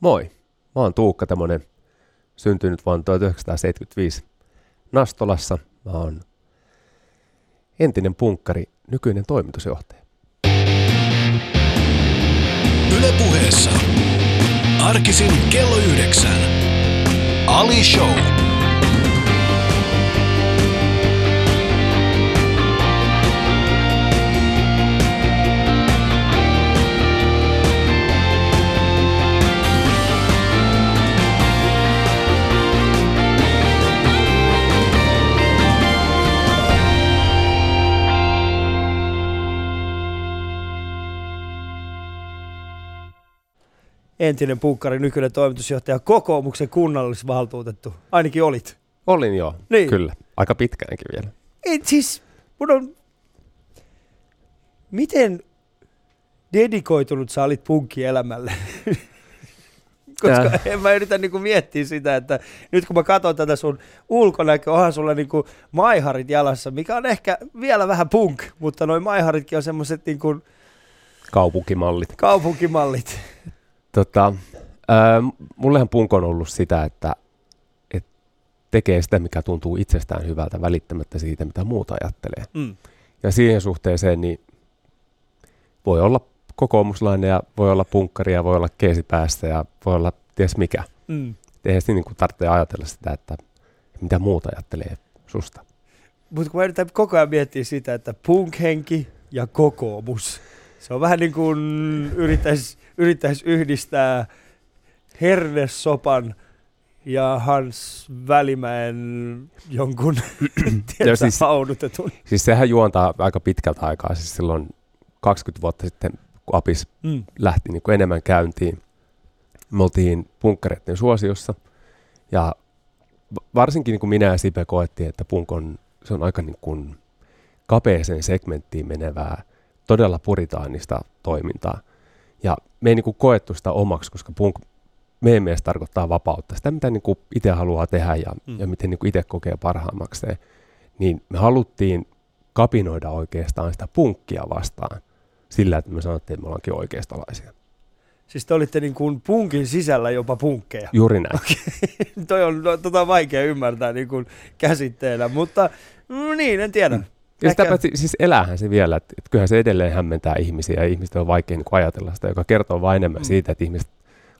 Moi, mä oon Tuukka tämmönen syntynyt vuonna 1975 Nastolassa. Mä oon entinen punkkari, nykyinen toimitusjohtaja. Yle puheessa. Arkisin kello yhdeksän. Ali Show. Entinen punkkari, nykyinen toimitusjohtaja, kokoomuksen kunnallisvaltuutettu. Ainakin olit. Olin jo, Niin. kyllä. Aika pitkäänkin vielä. Et siis, mun on... Miten dedikoitunut sä olit punkkielämälle? Koska Tää. en mä yritä niinku miettiä sitä, että nyt kun mä katson tätä sun ulkonäköä, onhan sulla niinku maiharit jalassa, mikä on ehkä vielä vähän punk, mutta noin maiharitkin on semmoiset niinku Kaupunkimallit. kaupunkimallit. Tota, ää, mullehan punk on ollut sitä, että, että tekee sitä, mikä tuntuu itsestään hyvältä, välittämättä siitä, mitä muuta ajattelee. Mm. Ja siihen suhteeseen niin voi olla kokoomuslainen ja voi olla punkkari ja voi olla keesipäästä ja voi olla ties mikä. Mm. Eihän siinä niin tarvitse ajatella sitä, että mitä muuta ajattelee susta. Mutta kun mä yritän koko ajan miettiä sitä, että punk-henki ja kokoomus. Se on vähän niin kuin yrittäisi yrittäis yhdistää Hernesopan ja Hans Välimäen jonkun Joo, siis- haudutetun. Siis sehän juontaa aika pitkältä aikaa, siis silloin 20 vuotta sitten, kun Apis Mm. lähti niin kuin enemmän käyntiin. Me oltiin punkkareiden suosiossa ja va- varsinkin niin kuin minä ja Sipe koettiin, että punk on, se on aika niin kuin kapeeseen segmenttiin menevää, todella puritaanista toimintaa. Ja me ei niin kuin koettu sitä omaksi, koska punk meidän mielestä tarkoittaa vapautta, sitä mitä niin kuin itse haluaa tehdä ja, Mm. ja miten niin kuin itse kokee parhaammakseen. Niin me haluttiin kapinoida oikeastaan sitä punkkia vastaan sillä, että me sanottiin, että me ollaankin oikeistolaisia. Siis te olitte niin kuin punkin sisällä jopa punkkeja. Juuri näin. Toi on no, tota vaikea ymmärtää niin kuin käsitteenä, mutta mm, niin, en tiedä. Mm. Ja sitä paitsi, siis eläähän se vielä, että, että kyllähän se edelleen hämmentää ihmisiä ja ihmisten on vaikea niin ajatella sitä, joka kertoo vain enemmän Mm. siitä, että ihmiset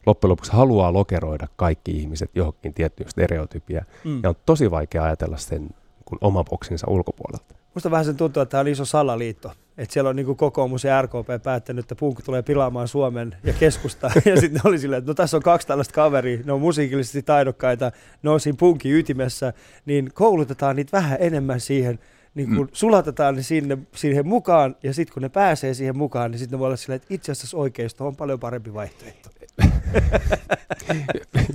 loppujen lopuksi haluaa lokeroida kaikki ihmiset johonkin tiettyyn stereotypiaan. Mm. Ja on tosi vaikea ajatella sen niin kuin oman boksinsa ulkopuolelta. Musta vähän sen tuntuu, että tämä on iso salaliitto. Että siellä on niin kokoomus ja RKP päättänyt, että punk tulee pilaamaan Suomen ja keskusta. ja sitten oli silleen, että no tässä on kaksi tällaista kaveria, ne on musiikillisesti taidokkaita, ne on siinä punkin ytimessä, niin koulutetaan niitä vähän enemmän siihen, niin kun Mm. sulatetaan ne sinne, siihen mukaan, ja sitten kun ne pääsee siihen mukaan, niin sitten ne voi olla silleen, että itse asiassa oikeisto on paljon parempi vaihtoehto.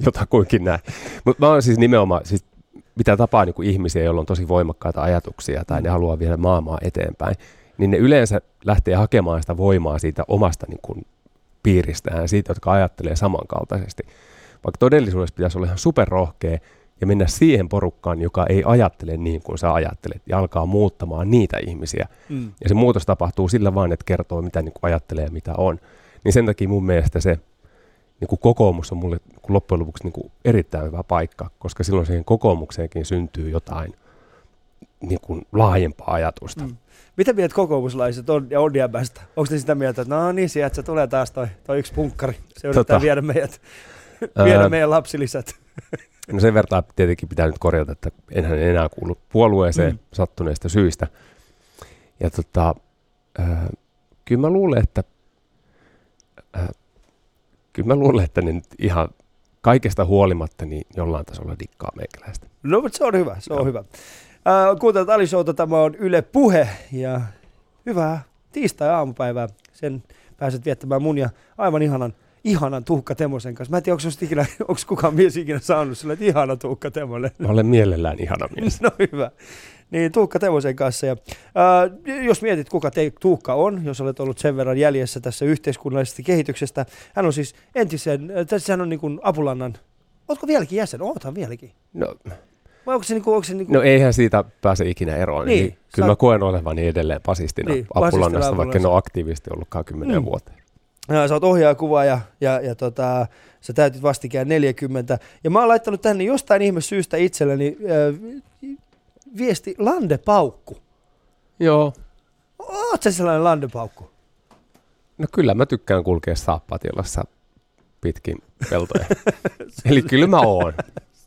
Jotakuinkin näin. Mutta mä oon siis nimenomaan, siis mitä tapaa niin kuin ihmisiä, joilla on tosi voimakkaita ajatuksia tai ne haluaa viedä maailmaa eteenpäin, niin ne yleensä lähtee hakemaan sitä voimaa siitä omasta niin kuin, piiristään, siitä, jotka ajattelee samankaltaisesti. Vaikka todellisuudessa pitäisi olla ihan superrohkea ja mennä siihen porukkaan, joka ei ajattele niin kuin sä ajattelet ja alkaa muuttamaan niitä ihmisiä. Mm. Ja se muutos tapahtuu sillä vaan, että kertoo, mitä niin kuin ajattelee ja mitä on. Niin sen takia mun mielestä se niin kuin kokoomus on mulle niin kuin loppujen lopuksi niin kuin erittäin hyvä paikka, koska silloin siihen kokoomukseenkin syntyy jotain niin kuin laajempaa ajatusta. Mm. Mitä mieltä kokoomuslaiset on ja on jäbästä? Onko ne sitä mieltä, että no niin, sieltä se tulee taas toi, toi yksi punkkari. Se yrittää Tota. viedä meidät, viedä Ää, meidän lapsilisät. No sen verran tietenkin pitää nyt korjata, että enhän enää kuulu puolueeseen Mm. sattuneista syistä. Ja tota, äh, kyllä mä luulen, että äh, kyllä mä luulen, että ne nyt ihan kaikesta huolimatta niin jollain tasolla dikkaa meikäläistä. No, mutta se on hyvä, se on Joo. hyvä. Äh, kuuntelut Ali Showta, tämä on Yle Puhe ja hyvää tiistai-aamupäivää. Sen pääset viettämään mun ja aivan ihanan, ihanan Tuukka Temosen kanssa. Mä en tiedä, onko, ikinä, onko kukaan mies ikinä saanut sille, että ihana Tuukka Temonen. Mä olen mielellään ihana mies. No hyvä. Niin Tuukka Temosen kanssa. Ja, ää, jos mietit, kuka te, Tuukka on, jos olet ollut sen verran jäljessä tässä yhteiskunnallisesta kehityksestä. Hän on siis entisen, tässä hän on niin kuin Apulannan, ootko vieläkin jäsen? Oothan vieläkin. No, Vai onko se, niin kuin, onko se niin kuin, no eihän siitä pääse ikinä eroon. Niin, Niin, sä- kyllä mä koen olevani edelleen pasistina Niin, Apulannasta, vaikka en ole aktiivisesti ollut 10 Mm. mm. vuoteen. Sä oot ohjaajakuvaaja ja, ja tota, sä täytit vastikään 40. Ja mä oon laittanut tänne jostain ihme syystä itselleni ää, viesti landepaukku. Joo. Oot sä sellainen landepaukku? No kyllä mä tykkään kulkea saappaat pitkin peltoja. Eli kyllä mä oon.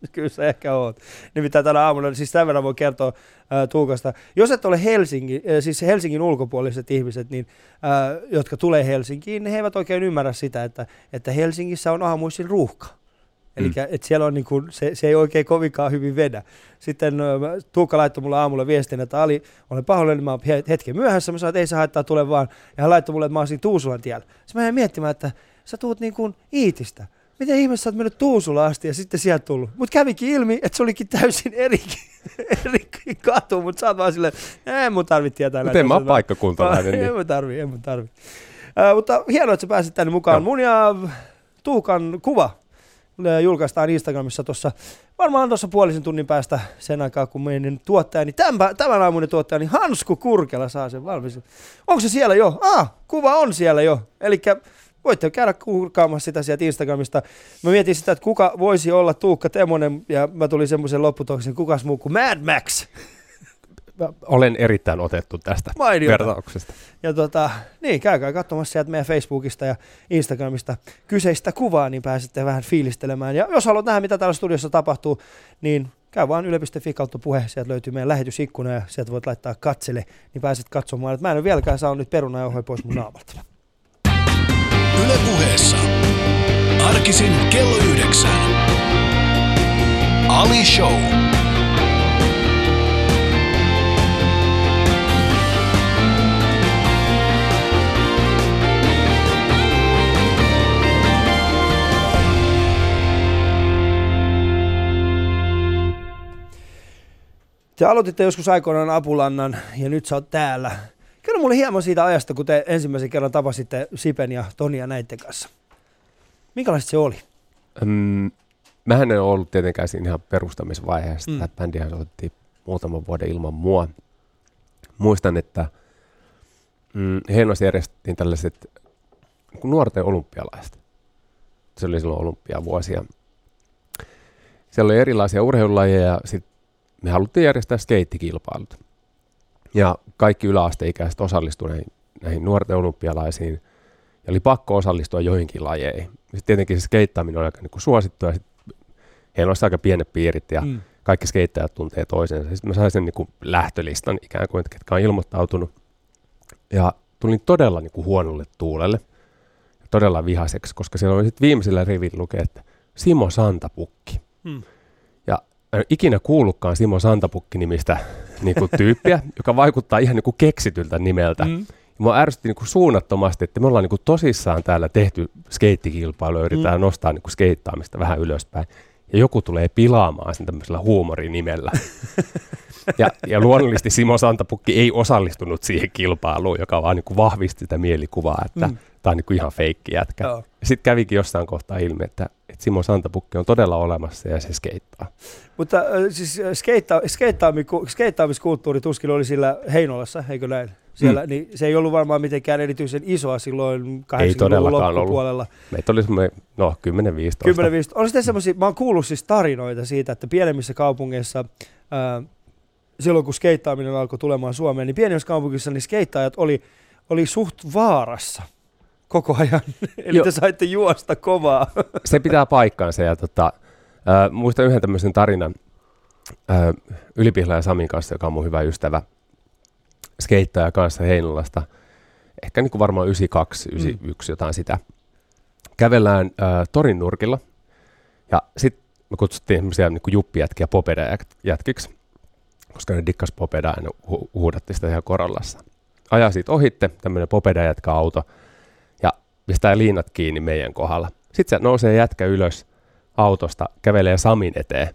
Kyllä sä ehkä oot. Nimittäin tänä aamuna, siis tämän verran voi kertoa ää, Tuukasta. Jos et ole Helsinki, ää, siis Helsingin ulkopuoliset ihmiset, niin, ää, jotka tulee Helsinkiin, niin he eivät oikein ymmärrä sitä, että, että Helsingissä on aamuisin ruuhka. Eli mm. että siellä on niin kuin, se, se, ei oikein kovinkaan hyvin vedä. Sitten Tuukka laittoi mulle aamulla viestin, että Ali, olen pahoillani, mä oon he- hetken myöhässä. Mä sanoin, että ei se haittaa, tule vaan. Ja hän laittoi mulle, että mä oon siinä Tuusulan tiellä. Sitten mä jäin miettimään, että sä tuut niin kuin Iitistä. Miten ihmeessä sä oot mennyt Tuusulaan asti ja sitten sieltä tullut? Mutta kävikin ilmi, että se olikin täysin eri, eri katu, mutta sä oot vaan silleen, ei mun tarvitse tietää. Mutta en mä oon asioita." paikkakuntalainen. En Niin. mä tarvi, en mä tarvi. Äh, mutta hienoa, että sä pääsit tänne mukaan. Joo. Mun ja Tuukan kuva julkaistaan Instagramissa tuossa varmaan tuossa puolisen tunnin päästä sen aikaa, kun meidän tuottajani, tämän, tämän aamuinen tuottajani Hansku Kurkela saa sen valmis. Onko se siellä jo? Ah, kuva on siellä jo. Eli voitte käydä kurkaamassa sitä sieltä Instagramista. Mä mietin sitä, että kuka voisi olla Tuukka Temonen, ja mä tulin semmoisen lopputoksen, kukas muu kuin Mad Max. Mä Olen erittäin otettu tästä Mainiota. vertauksesta. Ja tota, niin, käykää katsomassa sieltä meidän Facebookista ja Instagramista kyseistä kuvaa, niin pääsette vähän fiilistelemään. Ja jos haluat nähdä, mitä täällä studiossa tapahtuu, niin käy vaan yle.fi kautta puhe, sieltä löytyy meidän lähetysikkuna ja sieltä voit laittaa katsele, niin pääset katsomaan. Et mä en ole vieläkään saanut nyt perunajauhoja pois mun naamalta. Yle puheessa. Arkisin kello yhdeksän. Ali Show. Te aloititte joskus aikoinaan Apulannan ja nyt sä oot täällä. Kerro mulle hieman siitä ajasta, kun te ensimmäisen kerran tapasitte Sipen ja Tonia näiden kanssa. Minkälaista se oli? Mm, mähän en ollut tietenkään siinä ihan perustamisvaiheessa. Mm. Tämä bändihän soitettiin muutaman vuoden ilman mua. Muistan, että mm, Heinossa järjestettiin tällaiset nuorten olympialaiset. Se oli silloin olympiavuosia. Siellä oli erilaisia urheilulajeja ja sit me haluttiin järjestää skeittikilpailut. Ja kaikki yläasteikäiset osallistuivat näihin, nuorten olympialaisiin ja oli pakko osallistua joihinkin lajeihin. Sitten tietenkin se skeittaaminen oli aika niin suosittu ja sit heillä olisi aika pienet piirit ja Mm. kaikki skeittajat tuntee toisensa. Sitten mä sain sen niin kuin lähtölistan ikään kuin, että ketkä on ilmoittautunut. Ja tulin todella niin kuin huonolle tuulelle, todella vihaseksi, koska siellä oli sitten viimeisellä rivillä lukee, että Simo Santapukki. Mm. Ja en ole ikinä kuullutkaan Simo Santapukki-nimistä niin kuin tyyppiä, joka vaikuttaa ihan niin kuin keksityltä nimeltä. Mm. Mua ärsytti niin kuin suunnattomasti, että me ollaan niin kuin tosissaan täällä tehty skeittikilpailu ja yritetään mm. nostaa niin kuin skeittaamista vähän ylöspäin. Ja joku tulee pilaamaan sen tämmöisellä huumorinimellä. ja, ja luonnollisesti Simo Santapukki ei osallistunut siihen kilpailuun, joka vaan niin kuin vahvisti sitä mielikuvaa, että Mm. Tämä on niin kuin ihan feikki jätkä. Joo. Sitten kävikin jossain kohtaa ilmi, että, että Simo Santapukki on todella olemassa ja se skeittaa. Mutta äh, siis äh, skeitta, skeittaamiskulttuuri tuskin oli sillä Heinolassa, eikö näin? Siellä, mm. niin se ei ollut varmaan mitenkään erityisen isoa silloin 80-luvun todellakaan ollut. loppupuolella. Meitä oli semmoinen, no 10-15. 10 15 On sitten semmoisia, mä oon kuullut siis tarinoita siitä, että pienemmissä kaupungeissa, ää, silloin kun skeittaaminen alkoi tulemaan Suomeen, niin pienemmissä kaupungeissa niin skeittaajat oli, oli suht vaarassa koko ajan. Eli Joo. te saitte juosta kovaa. se pitää paikkaansa. Ja tota, äh, muistan yhden tämmöisen tarinan äh, Ylipihla ja Samin kanssa, joka on mun hyvä ystävä, skeittaja kanssa Heinolasta. Ehkä niin kuin varmaan 92, 91, jotain sitä. Kävellään äh, torin nurkilla ja sitten me kutsuttiin semmoisia niin juppijätkiä popeda-jätkiksi, koska ne dikkas popedaa ja ne hu- huudatti sitä ihan korallassa. Ajaa siitä ohitte, tämmöinen popeda-jätkä auto pistää liinat kiinni meidän kohdalla. Sitten se nousee jätkä ylös autosta, kävelee Samin eteen,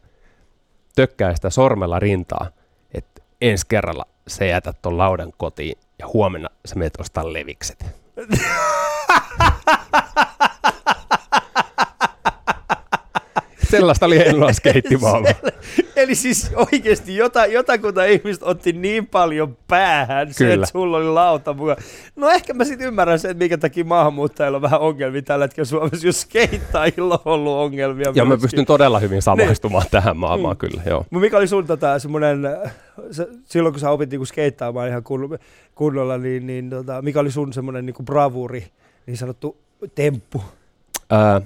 tökkää sitä sormella rintaa, että ensi kerralla sä jätät ton laudan kotiin ja huomenna sä menet ostaa levikset. Sellaista oli Heinolan skeittimaailma. Eli siis oikeasti jota, jotakuta ihmistä otti niin paljon päähän se, Kyllä. että sulla oli lauta mukaan. No ehkä mä sitten ymmärrän sen, että minkä takia maahanmuuttajilla on vähän ongelmia tällä hetkellä Suomessa, jos skeittaajilla on ollut ongelmia. Ja mä pystyn todella hyvin samaistumaan tähän maailmaan Mm. kyllä, joo. Mikä oli sun tota, semmoinen, se, silloin kun sä opit niinku skeittaamaan ihan kun, kunnolla, niin, niin tota, mikä oli sun semmoinen niinku bravuri, niin sanottu temppu? Ää,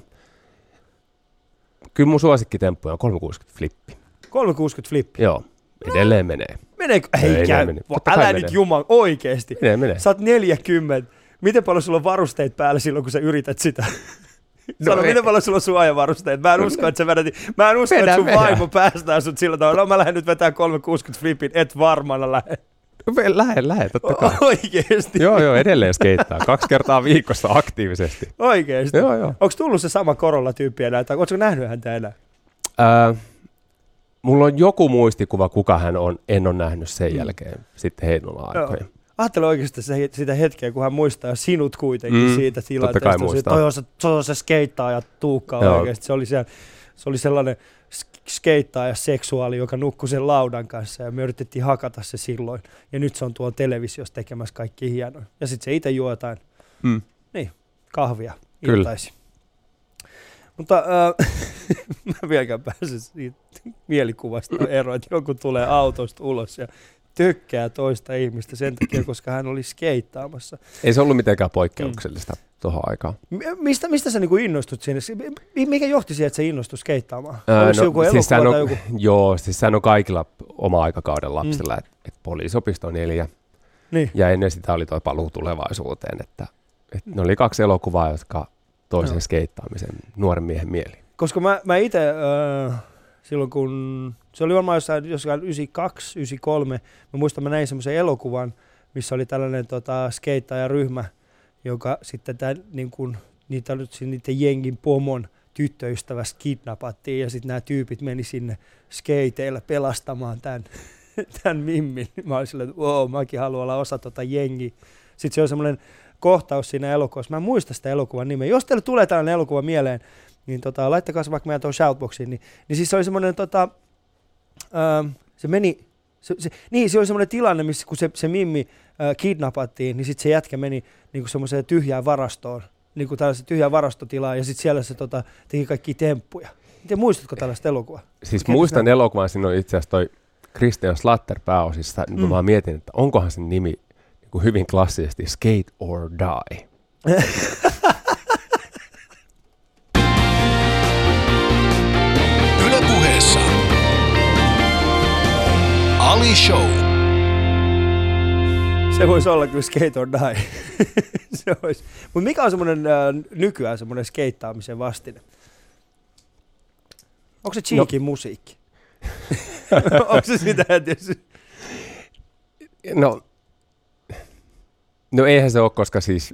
kyllä mun suosikkitemppu on 360 flippi. 360 flippi. Joo, edelleen menee. Meneekö? Ei, Ei, käy. kai Älä nyt menee. juman, oikeesti. Menee, menee. Sä oot 40. Miten paljon sulla on varusteet päällä silloin, kun sä yrität sitä? No Sano, miten paljon sulla on suojavarusteet? Mä en usko, että sä vedät, mä en usko, että Vedän, sun vedän. vaimo päästää sut sillä tavalla. No mä lähden nyt vetää 360 flipin, et varmana lähde. Lähe, lähe, totta kai. Oikeesti. joo, joo, edelleen skeittaa. Kaksi kertaa viikossa aktiivisesti. Oikeesti. Joo, joo. Onko tullut se sama korolla-tyyppi enää, tai ootko nähnyt häntä enää? Ää, mulla on joku muistikuva, kuka hän on. En ole nähnyt sen Mm. jälkeen sitten Heinola aikoja. Ajattele oikeasti se, sitä hetkeä, kun hän muistaa sinut kuitenkin Mm, siitä totta tilanteesta. kai Se, muistaa. toi on se, se, on se skeittaaja Tuukka Joo. oikeasti. Se oli, se, se oli sellainen skeittaaja seksuaali, joka nukkui sen laudan kanssa ja me yritettiin hakata se silloin. Ja nyt se on tuolla televisiossa tekemässä kaikki hienoja. Ja sitten se itse juo jotain Mm. kahvia Kyllä. iltaisin. Mutta äh, mä vieläkään pääse siitä mielikuvasta eroon, että joku tulee autosta ulos ja tykkää toista ihmistä sen takia, koska hän oli skeittaamassa. Ei se ollut mitenkään poikkeuksellista mm. tuohon aikaan. Mistä, mistä sä niinku innostut siinä? Si- mi- Mikä johti siihen, että sä innostut skeittaamaan? Ää, Oliko se joku siis tai on, joku? Joo, siis sehän on kaikilla oma aikakauden lapsilla, mm. että et poliisopisto neljä Niin. ja ennen sitä oli tuo paluu tulevaisuuteen, että et ne oli kaksi elokuvaa, jotka toisen Joo. skeittaamisen nuoren miehen mieli. Koska mä, mä itse äh, silloin kun, se oli varmaan jossain, jossain 92, 93, mä muistan mä näin semmoisen elokuvan, missä oli tällainen tota, skeittajaryhmä, joka sitten tämän, niin kun, niitä, niiden jengin pomon tyttöystävästä kidnappattiin ja sitten nämä tyypit meni sinne skeiteillä pelastamaan tämän, tämän mimmin. Mä olin silleen, että wow, mäkin haluan olla osa tota jengiä. Sitten se on semmoinen kohtaus siinä elokuvassa. Mä en muista sitä elokuvan nimeä. Jos teille tulee tällainen elokuva mieleen, niin tota, laittakaa se vaikka meidän tuon shoutboxiin. Niin, niin siis se oli semmoinen, tota, ähm, se meni, se, se, niin se oli semmoinen tilanne, missä kun se, se mimmi äh, kidnappattiin, niin sitten se jätkä meni niin semmoiseen tyhjään varastoon, niin kuin tällaiseen tyhjään varastotilaan, ja sitten siellä se tota, teki kaikki temppuja. Miten muistatko tällaista elokuvaa? Siis Ketä muistan sinä- elokuvan, siinä on itse asiassa toi Christian Slatter pääosissa, niin Mm. mä vaan mietin, että onkohan sen nimi niin kuin hyvin klassisesti Skate or Die. Ali Show. Se voisi olla kyllä skate or die. se olisi. Mutta mikä on semmoinen äh, nykyään semmoinen skeittaamisen vastine? Onko se cheeky no. musiikki? Onko se sitä, että jos... No, no eihän se ole, koska siis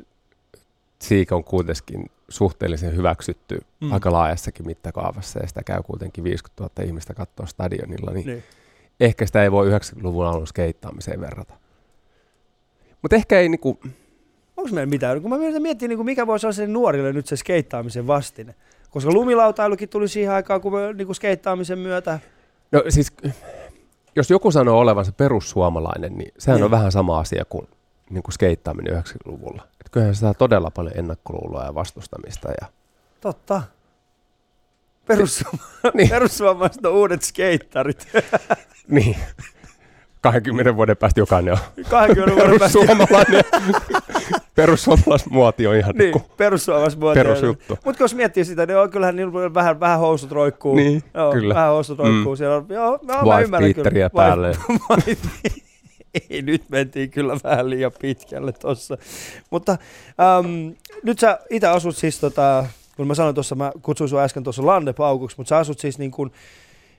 Siik on kuitenkin suhteellisen hyväksytty mm. aika laajassakin mittakaavassa ja sitä käy kuitenkin 50 000 ihmistä katsoa stadionilla, niin, niin. Ehkä sitä ei voi 90-luvun alun skeittaamiseen verrata. Mutta ehkä ei niinku, Onko meillä mitään? Kun mä miettiä, niin mikä voisi olla sen nuorille nyt se skeittaamisen vastine. Koska lumilautailukin tuli siihen aikaan, kun me, niin kuin skeittaamisen myötä. no siis jos joku sanoo olevansa perussuomalainen, niin sehän Niin. on vähän sama asia kuin, niin kuin skeittaaminen 90-luvulla. Et kyllähän se saa todella paljon ennakkoluuloa ja vastustamista ja Totta. Perussuoma- Niin. Perussuomalaiset on uudet skeittarit. niin. 20 vuoden päästä jokainen on 20 vuoden päästä. perussuomalainen. Perussuomalaismuoti on ihan Niin, niin. perussuomalaiset perusjuttu. Mutta jos miettii sitä, niin on, kyllähän niillä vähän, vähän housut roikkuu. Niin, joo, kyllä. Vähän housut roikkuu. Mm. Siellä on, joo, mä Wife ymmärrän kyllä. päälle. Ei, nyt mentiin kyllä vähän liian pitkälle tossa. Mutta äm, nyt sä itse asut siis, tota, kun mä sanoin tuossa, mä kutsuin sua äsken tuossa Lannepaukuksi, mutta sä asut siis niin kuin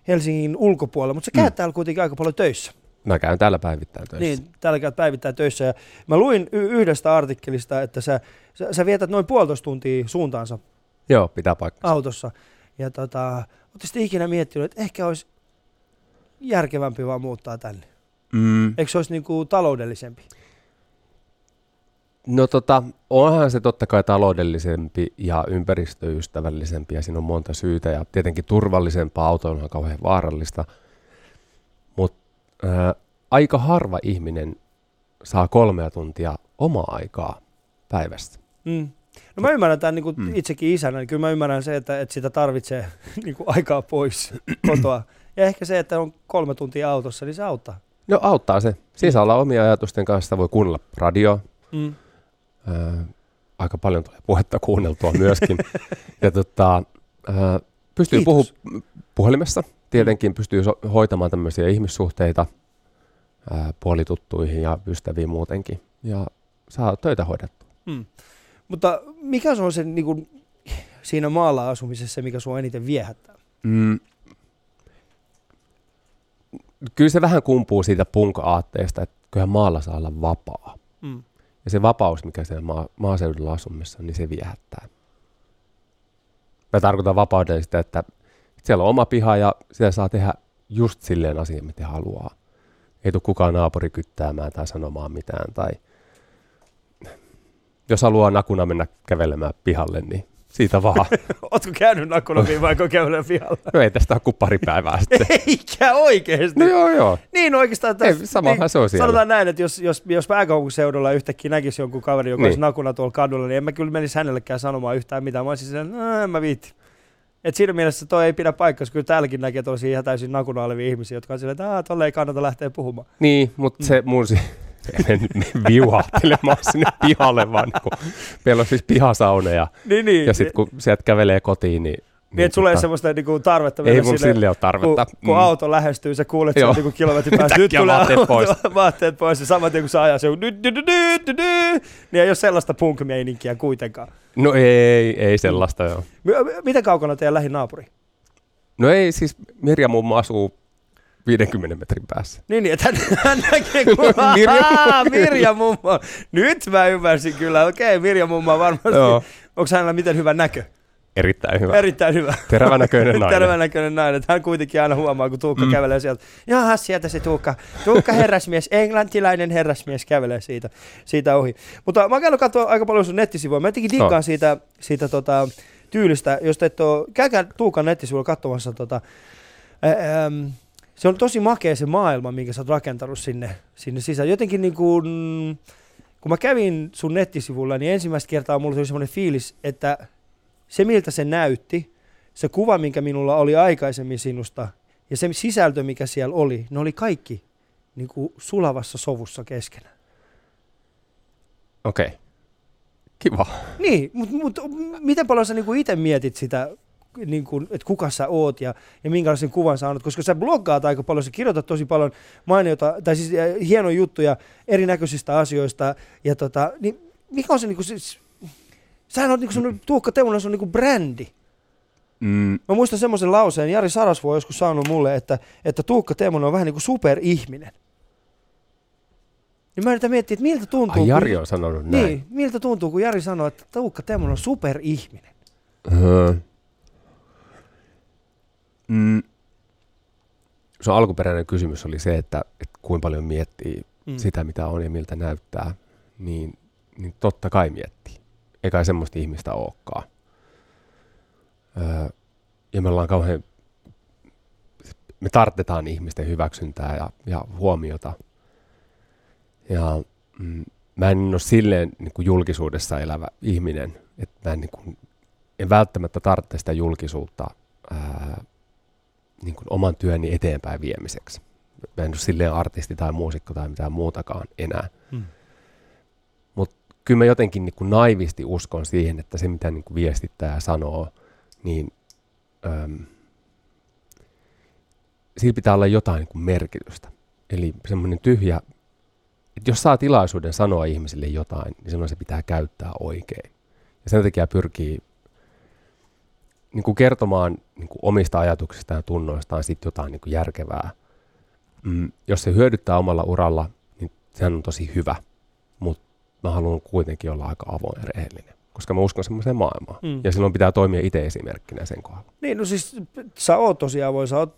Helsingin ulkopuolella, mutta sä käyt Mm. täällä kuitenkin aika paljon töissä. Mä käyn täällä päivittäin töissä. Niin, täällä käyt päivittäin töissä. Ja mä luin y- yhdestä artikkelista, että sä, sä, sä vietät noin puolitoista tuntia suuntaansa Joo, pitää paikkaa. autossa. Ja tota, ootte sitten ikinä miettinyt, että ehkä olisi järkevämpi vaan muuttaa tänne? Mm. Eikö se olisi niinku taloudellisempi? No tota, onhan se totta kai taloudellisempi ja ympäristöystävällisempi ja siinä on monta syytä ja tietenkin turvallisempaa auto on kauhean vaarallista. ää, aika harva ihminen saa kolmea tuntia omaa aikaa päivästä. Mm. No mä ymmärrän tämän niin kuin Mm. itsekin isänä, niin kyllä mä ymmärrän se, että, että sitä tarvitsee niin kuin aikaa pois kotoa. Ja ehkä se, että on kolme tuntia autossa, niin se auttaa. No auttaa se. Siinä saa olla omia ajatusten kanssa, voi kuunnella radio. Mm. Ää, aika paljon tulee puhetta kuunneltua myöskin. ja tota, ää, pystyy Kiitos. puhumaan puhelimessa. Tietenkin pystyy so- hoitamaan tämmöisiä ihmissuhteita ää, puolituttuihin ja ystäviin muutenkin. Ja saa töitä hoidettua. Mm. Mutta mikä se on se niin kuin, siinä maalla asumisessa, mikä sua eniten viehättää? Mm. Kyllä se vähän kumpuu siitä punk-aatteesta, että kyllähän maalla saa olla vapaa. Ja se vapaus, mikä siellä maa, maaseudulla asumissa niin se viehättää. Mä tarkoitan vapaudella sitä, että siellä on oma piha ja siellä saa tehdä just silleen asian, mitä haluaa. Ei tule kukaan naapuri kyttäämään tai sanomaan mitään. Tai jos haluaa nakuna mennä kävelemään pihalle, niin siitä vaan. Ootko käynyt Nakulaviin vai pihalla? No ei tästä ole kuin pari päivää sitten. Eikä oikeesti. No joo, joo. Niin oikeastaan. Ei, Tässä, samahan niin, se on siellä. Sanotaan näin, että jos, jos, jos pääkaupunkiseudulla yhtäkkiä näkisi jonkun kaverin, joka Niin. olisi nakuna tuolla kadulla, niin en mä kyllä menisi hänellekään sanomaan yhtään mitään. Mä olisin silleen, no, en mä viitti. Et siinä mielessä toi ei pidä paikkaa, kyllä täälläkin näkee tosi ihan täysin nakuna olevia ihmisiä, jotka on silleen, että "Aa, tolle ei kannata lähteä puhumaan. Niin, mutta Mm. se mun si- en viuhahtelemaan sinne pihalle, vaan niin kun, meillä on siis pihasauna ja, Niin, niin. ja sitten kun sieltä kävelee kotiin, niin... niin, että sulla ei tota, semmoista niinku, tarvetta ei silleen, sille ole kun, tarvetta. Mm. kun auto lähestyy, sä kuulet sen niinku kilometrin päästä, nyt tulee vaatteet pois. vaatteet pois, ja saman tien kun se ajaa, se nyt, nyt, nyt, nyt, niin ei ole sellaista punk-meininkiä kuitenkaan. No ei, ei sellaista joo. M- miten kaukana teidän lähin naapuri? No ei, siis Mirja mummo asuu 50 metrin päässä. Niin, niin että hän, näkee, kun Mirja Mirja, Mirja mummo. Nyt mä ymmärsin kyllä. Okei, Mirja mummo on varmasti. Joo, Onko hänellä miten hyvä näkö? erittäin hyvä. Erittäin hyvä. Terävän näköinen nainen. Terveen näköinen nainen. Että Hän kuitenkin aina huomaa, kun Tuukka Mm. kävelee sieltä. Jaha, sieltä se Tuukka. Tuukka herrasmies, englantilainen herrasmies kävelee siitä, siitä ohi. Mutta mä oon katsoa aika paljon sun nettisivua. Mä jotenkin diikkaan No. siitä, siitä tota, tyylistä, jos te et ole, käykää Tuukan nettisivuilla katsomassa tota, ää, äm, se on tosi makea se maailma, minkä sä oot rakentanut sinne, sinne sisään. Jotenkin niin kuin, kun mä kävin sun nettisivulla, niin ensimmäistä kertaa mulla tuli semmoinen fiilis, että se miltä se näytti, se kuva, minkä minulla oli aikaisemmin sinusta, ja se sisältö, mikä siellä oli, ne oli kaikki niin kuin sulavassa sovussa keskenään. Okei. Okay. Kiva. Niin, mutta mut, miten paljon sä niin itse mietit sitä, niin kuin, että kuka sä oot ja, ja minkälaisen kuvan sä annat, koska sä bloggaat aika paljon, sä kirjoitat tosi paljon mainiota, tai siis äh, hienoja juttuja erinäköisistä asioista, ja tota, niin mikä on se, niin kuin, siis, sähän on niin kuin Tuukka Teunanen, se on niin kuin brändi. Mm, Mä muistan semmoisen lauseen, Jari Sarasvuo on joskus sanonut mulle, että, että Tuukka Teemonen on vähän niin kuin superihminen. Niin mä yritän miettiä, että miltä tuntuu. ai Jari kun, on sanonut näin. Niin, miltä tuntuu, kun Jari sanoo, että Tuukka Teemonen on superihminen. Öö. Mm. Se alkuperäinen kysymys oli se, että, että kuinka paljon miettii Mm. sitä, mitä on ja miltä näyttää, niin, niin totta kai miettii. Eikä semmoista ihmistä olekaan. Öö, ja me ollaan kauhean, me tartetaan ihmisten hyväksyntää ja, ja huomiota. Ja mm, mä en ole silleen niin kuin julkisuudessa elävä ihminen, että mä en, niin kuin, en välttämättä tarvitse sitä julkisuutta ää, niin kuin oman työni eteenpäin viemiseksi. Mä en ole silleen artisti tai muusikko tai mitään muutakaan enää. Mm. Kyllä mä jotenkin niin kuin naivisti uskon siihen, että se mitä niin kuin viestittää sanoo, niin äm, sillä pitää olla jotain niin kuin merkitystä. Eli semmoinen tyhjä, että jos saa tilaisuuden sanoa ihmisille jotain, niin silloin se pitää käyttää oikein. Ja sen takia pyrkii niin kuin kertomaan niin kuin omista ajatuksistaan ja tunnoistaan sit jotain niin kuin järkevää. Mm, jos se hyödyttää omalla uralla, niin sehän on tosi hyvä. Mutta mä haluan kuitenkin olla aika avoin ja rehellinen, koska mä uskon semmoiseen maailmaan. Mm. Ja silloin pitää toimia itse esimerkkinä sen kohdalla. Niin, no siis sä oot tosiaan voi, sä oot,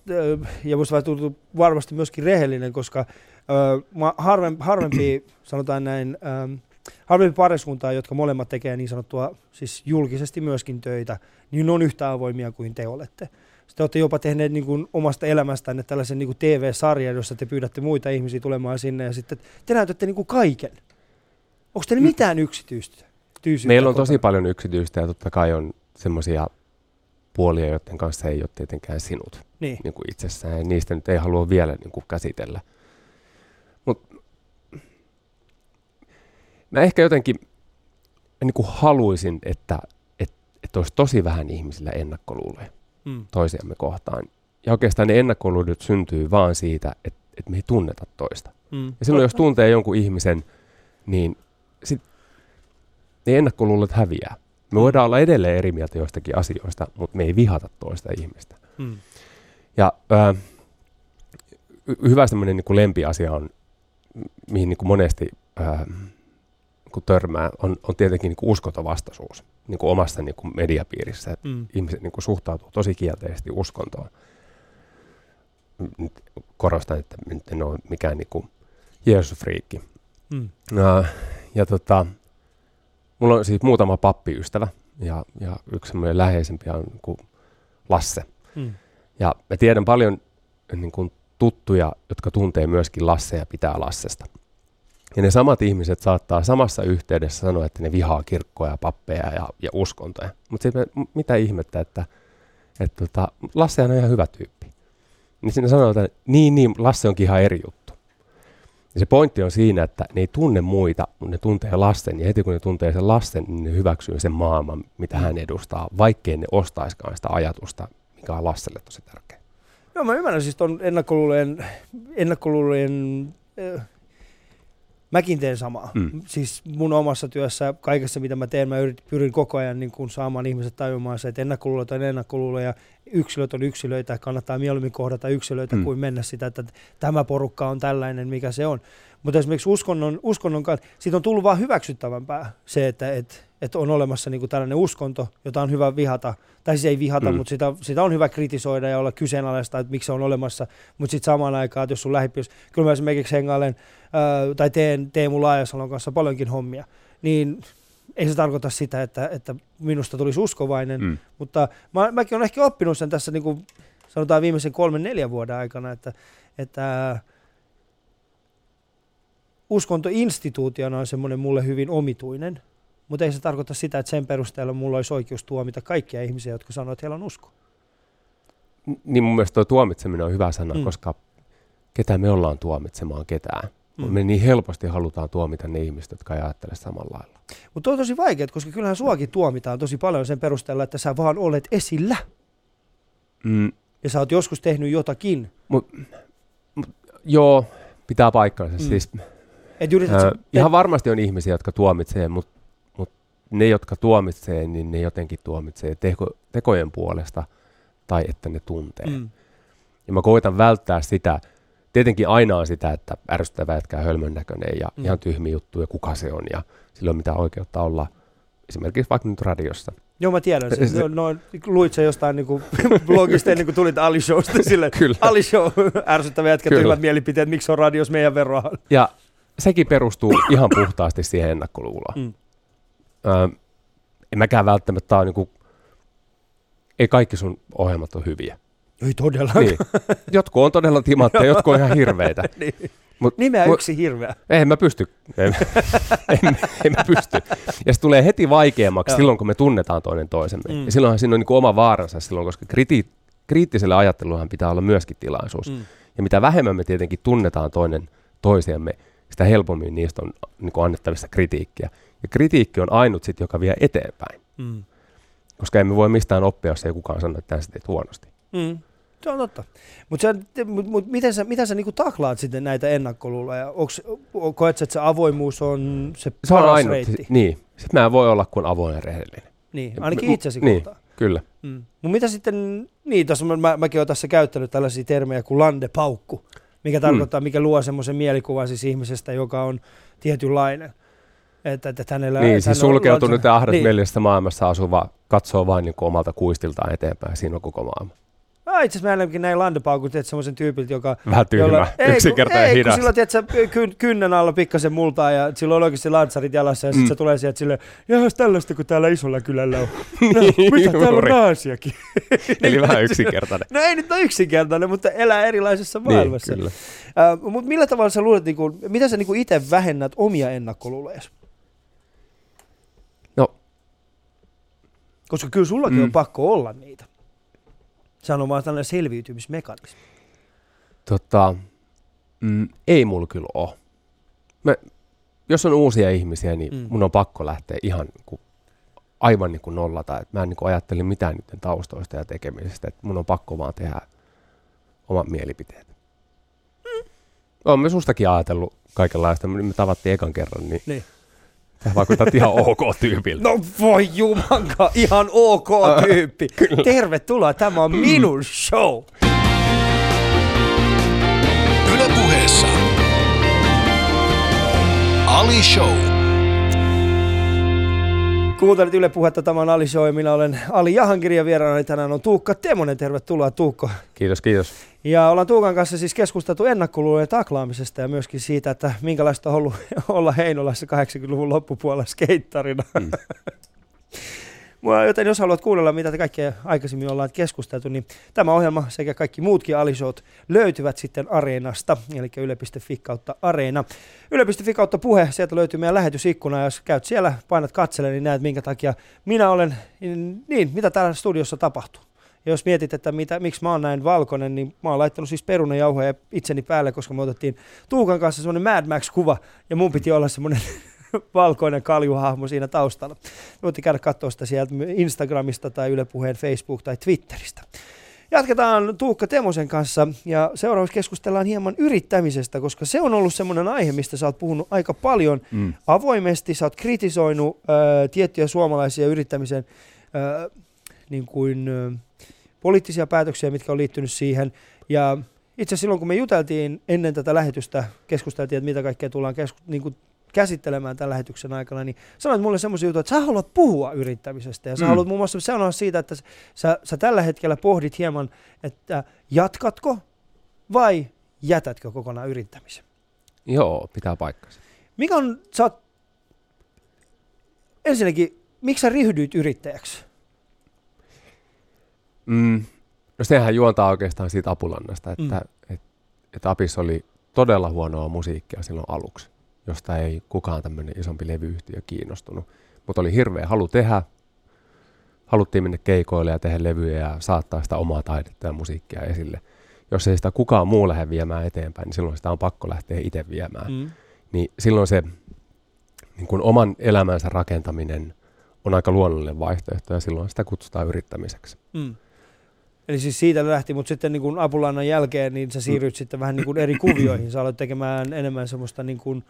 ja musta tuntuu varmasti myöskin rehellinen, koska ö, mä harvem, harvempi, sanotaan näin, ö, harvempi pariskuntaa, jotka molemmat tekee niin sanottua, siis julkisesti myöskin töitä, niin on yhtä avoimia kuin te olette. Sitten olette jopa tehneet niin kuin omasta elämästänne tällaisen niin kuin TV-sarjan, jossa te pyydätte muita ihmisiä tulemaan sinne ja sitten te näytätte niin kuin kaiken. Onko teillä Mm. mitään yksityistä? Meillä on kotona? tosi paljon yksityistä ja totta kai on semmoisia puolia, joiden kanssa ei ole tietenkään sinut Niin. niin kuin itsessään ja niistä nyt ei halua vielä niin kuin käsitellä. Mutta mä ehkä jotenkin niin kuin haluaisin, että, että, että olisi tosi vähän ihmisillä ennakkoluuloja Mm. toisiamme kohtaan. Ja oikeastaan ne ennakkoluulot syntyy vaan siitä, että, että me ei tunneta toista. Mm. Ja silloin jos tuntee jonkun ihmisen, niin sit ne ennakkoluulot häviää. Me voidaan olla edelleen eri mieltä joistakin asioista, mutta me ei vihata toista ihmistä. Mm. Ja ää, y- hyvä semmoinen niin lempiasia on, mihin niin kuin monesti ää, kun törmää, on, on tietenkin niin kuin uskontovastaisuus niin kuin omassa niin kuin mediapiirissä. Mm. Ihmiset niin kuin suhtautuu tosi kielteisesti uskontoon. Nyt korostan, että nyt en ole mikään niin kuin Jeesus-friikki. Mm. Ja, ja tota, mulla on siis muutama pappiystävä ja, ja yksi semmoinen läheisempi on niin kuin Lasse. Mm. Ja mä tiedän paljon niin kuin tuttuja, jotka tuntee myöskin Lasse ja pitää Lassesta. Ja ne samat ihmiset saattaa samassa yhteydessä sanoa, että ne vihaa kirkkoja, ja pappeja ja, ja uskontoja. Mutta sitten mitä ihmettä, että, että tota, Lasse on ihan hyvä tyyppi. Niin sinne sanotaan, että niin, niin, Lasse onkin ihan eri juttu. Ja se pointti on siinä, että ne ei tunne muita, mutta ne tuntee lasten. Ja heti kun ne tuntee sen lasten, niin ne hyväksyy sen maailman, mitä hän edustaa, vaikkei ne ostaiskaan sitä ajatusta, mikä on Lasselle tosi tärkeä. Joo, mä ymmärrän siis ton ennakkoluulojen, ennakkoluulojen äh, mäkin teen samaa. Mm. Siis mun omassa työssä, kaikessa mitä mä teen, mä yrit, pyrin koko ajan niin kun saamaan ihmiset tajumaan se, että ennakkoluulot on ennakkoluuloja, yksilöt on yksilöitä, kannattaa mieluummin kohdata yksilöitä Mm. kuin mennä sitä, että tämä porukka on tällainen, mikä se on. Mutta esimerkiksi uskonnon, uskonnon kanssa, siitä on tullut vaan hyväksyttävämpää se, että et, et on olemassa niinku tällainen uskonto, jota on hyvä vihata, tai siis ei vihata, Mm. mutta sitä, sitä on hyvä kritisoida ja olla kyseenalaista, että miksi se on olemassa, mutta sitten samaan aikaan, että jos sun lähipiirissä, kyllä mä esimerkiksi hengailen, ää, tai teen Teemu Laajasalon kanssa paljonkin hommia, niin ei se tarkoita sitä, että, että minusta tulisi uskovainen, Mm. mutta mä, mäkin olen ehkä oppinut sen tässä niin kuin sanotaan viimeisen kolmen, neljän vuoden aikana, että, että uskonto instituutiona on semmoinen mulle hyvin omituinen, mutta ei se tarkoita sitä, että sen perusteella mulla olisi oikeus tuomita kaikkia ihmisiä, jotka sanoo, että heillä on usko. Niin mun mielestä tuo tuomitseminen on hyvä sana, mm. Koska ketä me ollaan tuomitsemaan ketään. Mm. Me niin helposti halutaan tuomita ne ihmiset, jotka ei ajattele samalla lailla. Mutta on tosi vaikeaa, koska kyllähän suakin tuomitaan tosi paljon sen perusteella, että sä vaan olet esillä Mm. ja sä oot joskus tehnyt jotakin. Joo, pitää paikkansa. Mm. Siis, Et yrität, äh, ihan varmasti on ihmisiä, jotka tuomitsee, mutta mut ne, jotka tuomitsee, niin ne jotenkin tuomitsee teko, tekojen puolesta tai että ne tuntee. Mm. Ja mä koitan välttää sitä, tietenkin aina on sitä, että ärsyttävä jätkä hölmön näköinen ja mm. Ihan tyhmi juttu ja kuka se on ja sillä on mitään oikeutta olla esimerkiksi vaikka nyt radiossa. Joo, mä tiedän sen. Se- No, no, luit sä jostain niinku blogista ennen kuin tulit Ali Showsta sille. Kyllä. Ali Show, ärsyttävä jätkä, tyhmät mielipiteet, miksi on radios meidän veroa. Ja sekin perustuu ihan puhtaasti siihen ennakkoluuloon. Mm. Öö, en mäkään välttämättä ole niinku, ei kaikki sun ohjelmat ole hyviä. Ei todella. Niin. Jotkut on todella timantteja, jotkut on ihan hirveitä. niin. Mut, Nimeä mut- yksi hirveä. en mä pysty. En, en, en mä pysty. Ja se tulee heti vaikeammaksi Joo. silloin, kun me tunnetaan toinen toisemme. Mm. Ja silloinhan siinä on niinku oma vaaransa silloin, koska kriti, kriittiselle ajatteluhan pitää olla myöskin tilaisuus. Mm. Ja mitä vähemmän me tietenkin tunnetaan toinen toisiamme, sitä helpommin niistä on niin kuin annettavissa kritiikkiä. Ja kritiikki on ainut sit, joka vie eteenpäin. Mm. Koska emme voi mistään oppia, jos ei kukaan sano, että sä teet huonosti. Mm. Se on totta. Mutta mut, mut, miten sä, miten sä niinku taklaat sitten näitä ennakkoluuloja? Koet että se avoimuus on se, Se on ainut. reitti? Niin. Sitten mä en voi olla kuin avoin ja rehellinen. Niin, ainakin itsesi niin. kohtaan. Kyllä. Mm. Mut mitä sitten, niin tässä mä, mä, mäkin olen tässä käyttänyt tällaisia termejä kuin landepaukku, mikä tarkoittaa, mikä luo semmoisen mielikuvan siis ihmisestä, joka on tietynlainen. Että, että hänellä, Niin, että siis hän on- sulkeutunut ja niin. niin. katsoo vain niin kuin omalta kuistiltaan eteenpäin. Siinä on koko maailma. No itse asiassa mä näin Landepaukun, teet semmoisen tyypiltä, joka... Vähän tyhmä, jolla- ei, kun- yksinkertainen ei, hidas. kun silloin, tiedät, sä, ky, kynnän alla pikkasen multaa ja silloin on oikeasti lansarit jalassa ja sitten Mm. se tulee sieltä silleen, jahas tällaista kuin täällä isolla kylällä on. No, Niin, mitä täällä on naasiakin? Eli vähän yksinkertainen. No ei nyt ole yksinkertainen, mutta elää erilaisessa maailmassa. Niin, kyllä. Äh, mutta millä tavalla sä luulet, niin kuin, miten sä niin kuin itse vähennät omia ennakkoluuloja? No. Koska kyllä sullakin mm. on pakko olla niitä. Sehän on vaan tällainen selviytymismekanismi. Tota, mm, ei mulla kyllä ole. Mä, jos on uusia ihmisiä, niin Mm. mun on pakko lähteä ihan niin kuin, aivan niin kuin nollata. Et mä en niin kuin ajattele mitään niiden taustoista ja tekemisestä. Et mun on pakko vaan tehdä omat mielipiteet. Mm. Olen me sustakin ajatellut kaikenlaista. Me tavattiin ekan kerran, niin, Niin. Sä vaikutat ihan ok tyypiltä. No voi jumanka, ihan ok tyyppi. Tervetuloa, tämä on minun show. Yle puheessa. Ali Show. Kuuntelit Yle Puhetta, tämä on Ali Show ja minä olen Ali Jahankiri ja vieraanani tänään on Tuukka Temonen. Tervetuloa Tuukko. Kiitos, kiitos. Ja ollaan Tuukan kanssa siis keskusteltu ennakkoluulojen taklaamisesta ja myöskin siitä, että minkälaista on ollut olla Heinolassa 80-luvun loppupuolella skeittarina. Mm. Joten jos haluat kuunnella, mitä te kaikkea aikaisemmin ollaan keskusteltu, niin tämä ohjelma sekä kaikki muutkin alishout löytyvät sitten Areenasta, eli yle.fi kautta Areena. Yle.fi kautta puhe, sieltä löytyy meidän lähetysikkuna, jos käyt siellä, painat katsele, niin näet minkä takia minä olen, niin, mitä täällä studiossa tapahtuu. Ja jos mietit, että mitä, miksi mä oon näin valkoinen, niin mä oon laittanut siis perunajauhoja itseni päälle, koska me otettiin Tuukan kanssa semmoinen Mad Max-kuva, ja mun piti olla semmoinen valkoinen kaljuhahmo siinä taustalla. Voitte käydä katsoa sitä sieltä Instagramista tai Yle Puheen Facebook tai Twitteristä. Jatketaan Tuukka Temosen kanssa ja seuraavaksi keskustellaan hieman yrittämisestä, koska se on ollut semmoinen aihe, mistä sä oot puhunut aika paljon Mm. avoimesti. Sä oot kritisoinut ö, tiettyjä suomalaisia yrittämisen ö, niin kuin, ö, poliittisia päätöksiä, mitkä on liittynyt siihen. Ja itse silloin, kun me juteltiin ennen tätä lähetystä, keskusteltiin, että mitä kaikkea tullaan kesku- niin kuin käsittelemään tämän lähetyksen aikana, niin sanoit mulle semmoisia juttuja, että sä haluat puhua yrittämisestä. Ja sä Mm. haluat muun muassa sanoa siitä, että sä, sä tällä hetkellä pohdit hieman, että jatkatko vai jätätkö kokonaan yrittämisen. Joo, pitää paikkansa. Mikä on, sä oot, ensinnäkin, miksi sä ryhdyit yrittäjäksi? Mm. No sehän juontaa oikeastaan siitä Apulannasta, että, Mm. mm. et, et Apis oli todella huonoa musiikkia silloin aluksi, josta ei kukaan tämmöinen isompi levyyhtiö kiinnostunut. Mutta oli hirveä halu tehdä. Haluttiin mennä keikoille ja tehdä levyjä ja saattaa sitä omaa taidetta ja musiikkia esille. Jos ei sitä kukaan muu lähde viemään eteenpäin, niin silloin sitä on pakko lähteä itse viemään. Mm. Niin silloin se niin kun oman elämänsä rakentaminen on aika luonnollinen vaihtoehto ja silloin sitä kutsutaan yrittämiseksi. Mm. Eli siis siitä lähti, mutta sitten niin kuin Apulannan jälkeen niin sä siirryit Mm. sitten vähän niin kuin eri kuvioihin. Sä aloit tekemään enemmän semmoista niin kuin,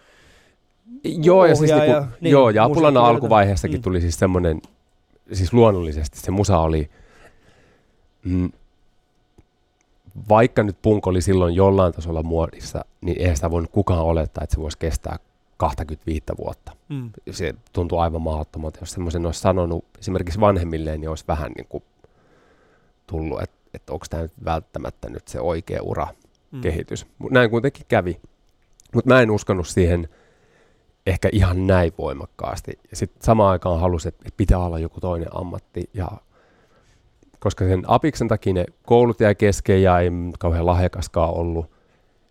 Joo, ja, siis niinku, niin, joo, ja musiikkityötä. alkuvaiheessakin Mm. tuli siis semmoinen, siis luonnollisesti se musa oli, mm, vaikka nyt punk oli silloin jollain tasolla muodissa, niin eihän sitä voinut kukaan olettaa, että se voisi kestää 25 vuotta. mm. Se tuntuu aivan mahdottomalta. Jos semmoisen olisi sanonut esimerkiksi vanhemmilleen, niin olisi vähän niin kuin tullut, että, että onko tämä nyt välttämättä nyt se oikea ura Mm. kehitys. Mut näin kuitenkin kävi. Mutta mä en uskonut siihen ehkä ihan näin voimakkaasti. Ja sitten samaan aikaan halusin, että pitää olla joku toinen ammatti. Ja koska sen apiksen takia ne koulut jäi kesken ja ei kauhean lahjakaskaan ollut,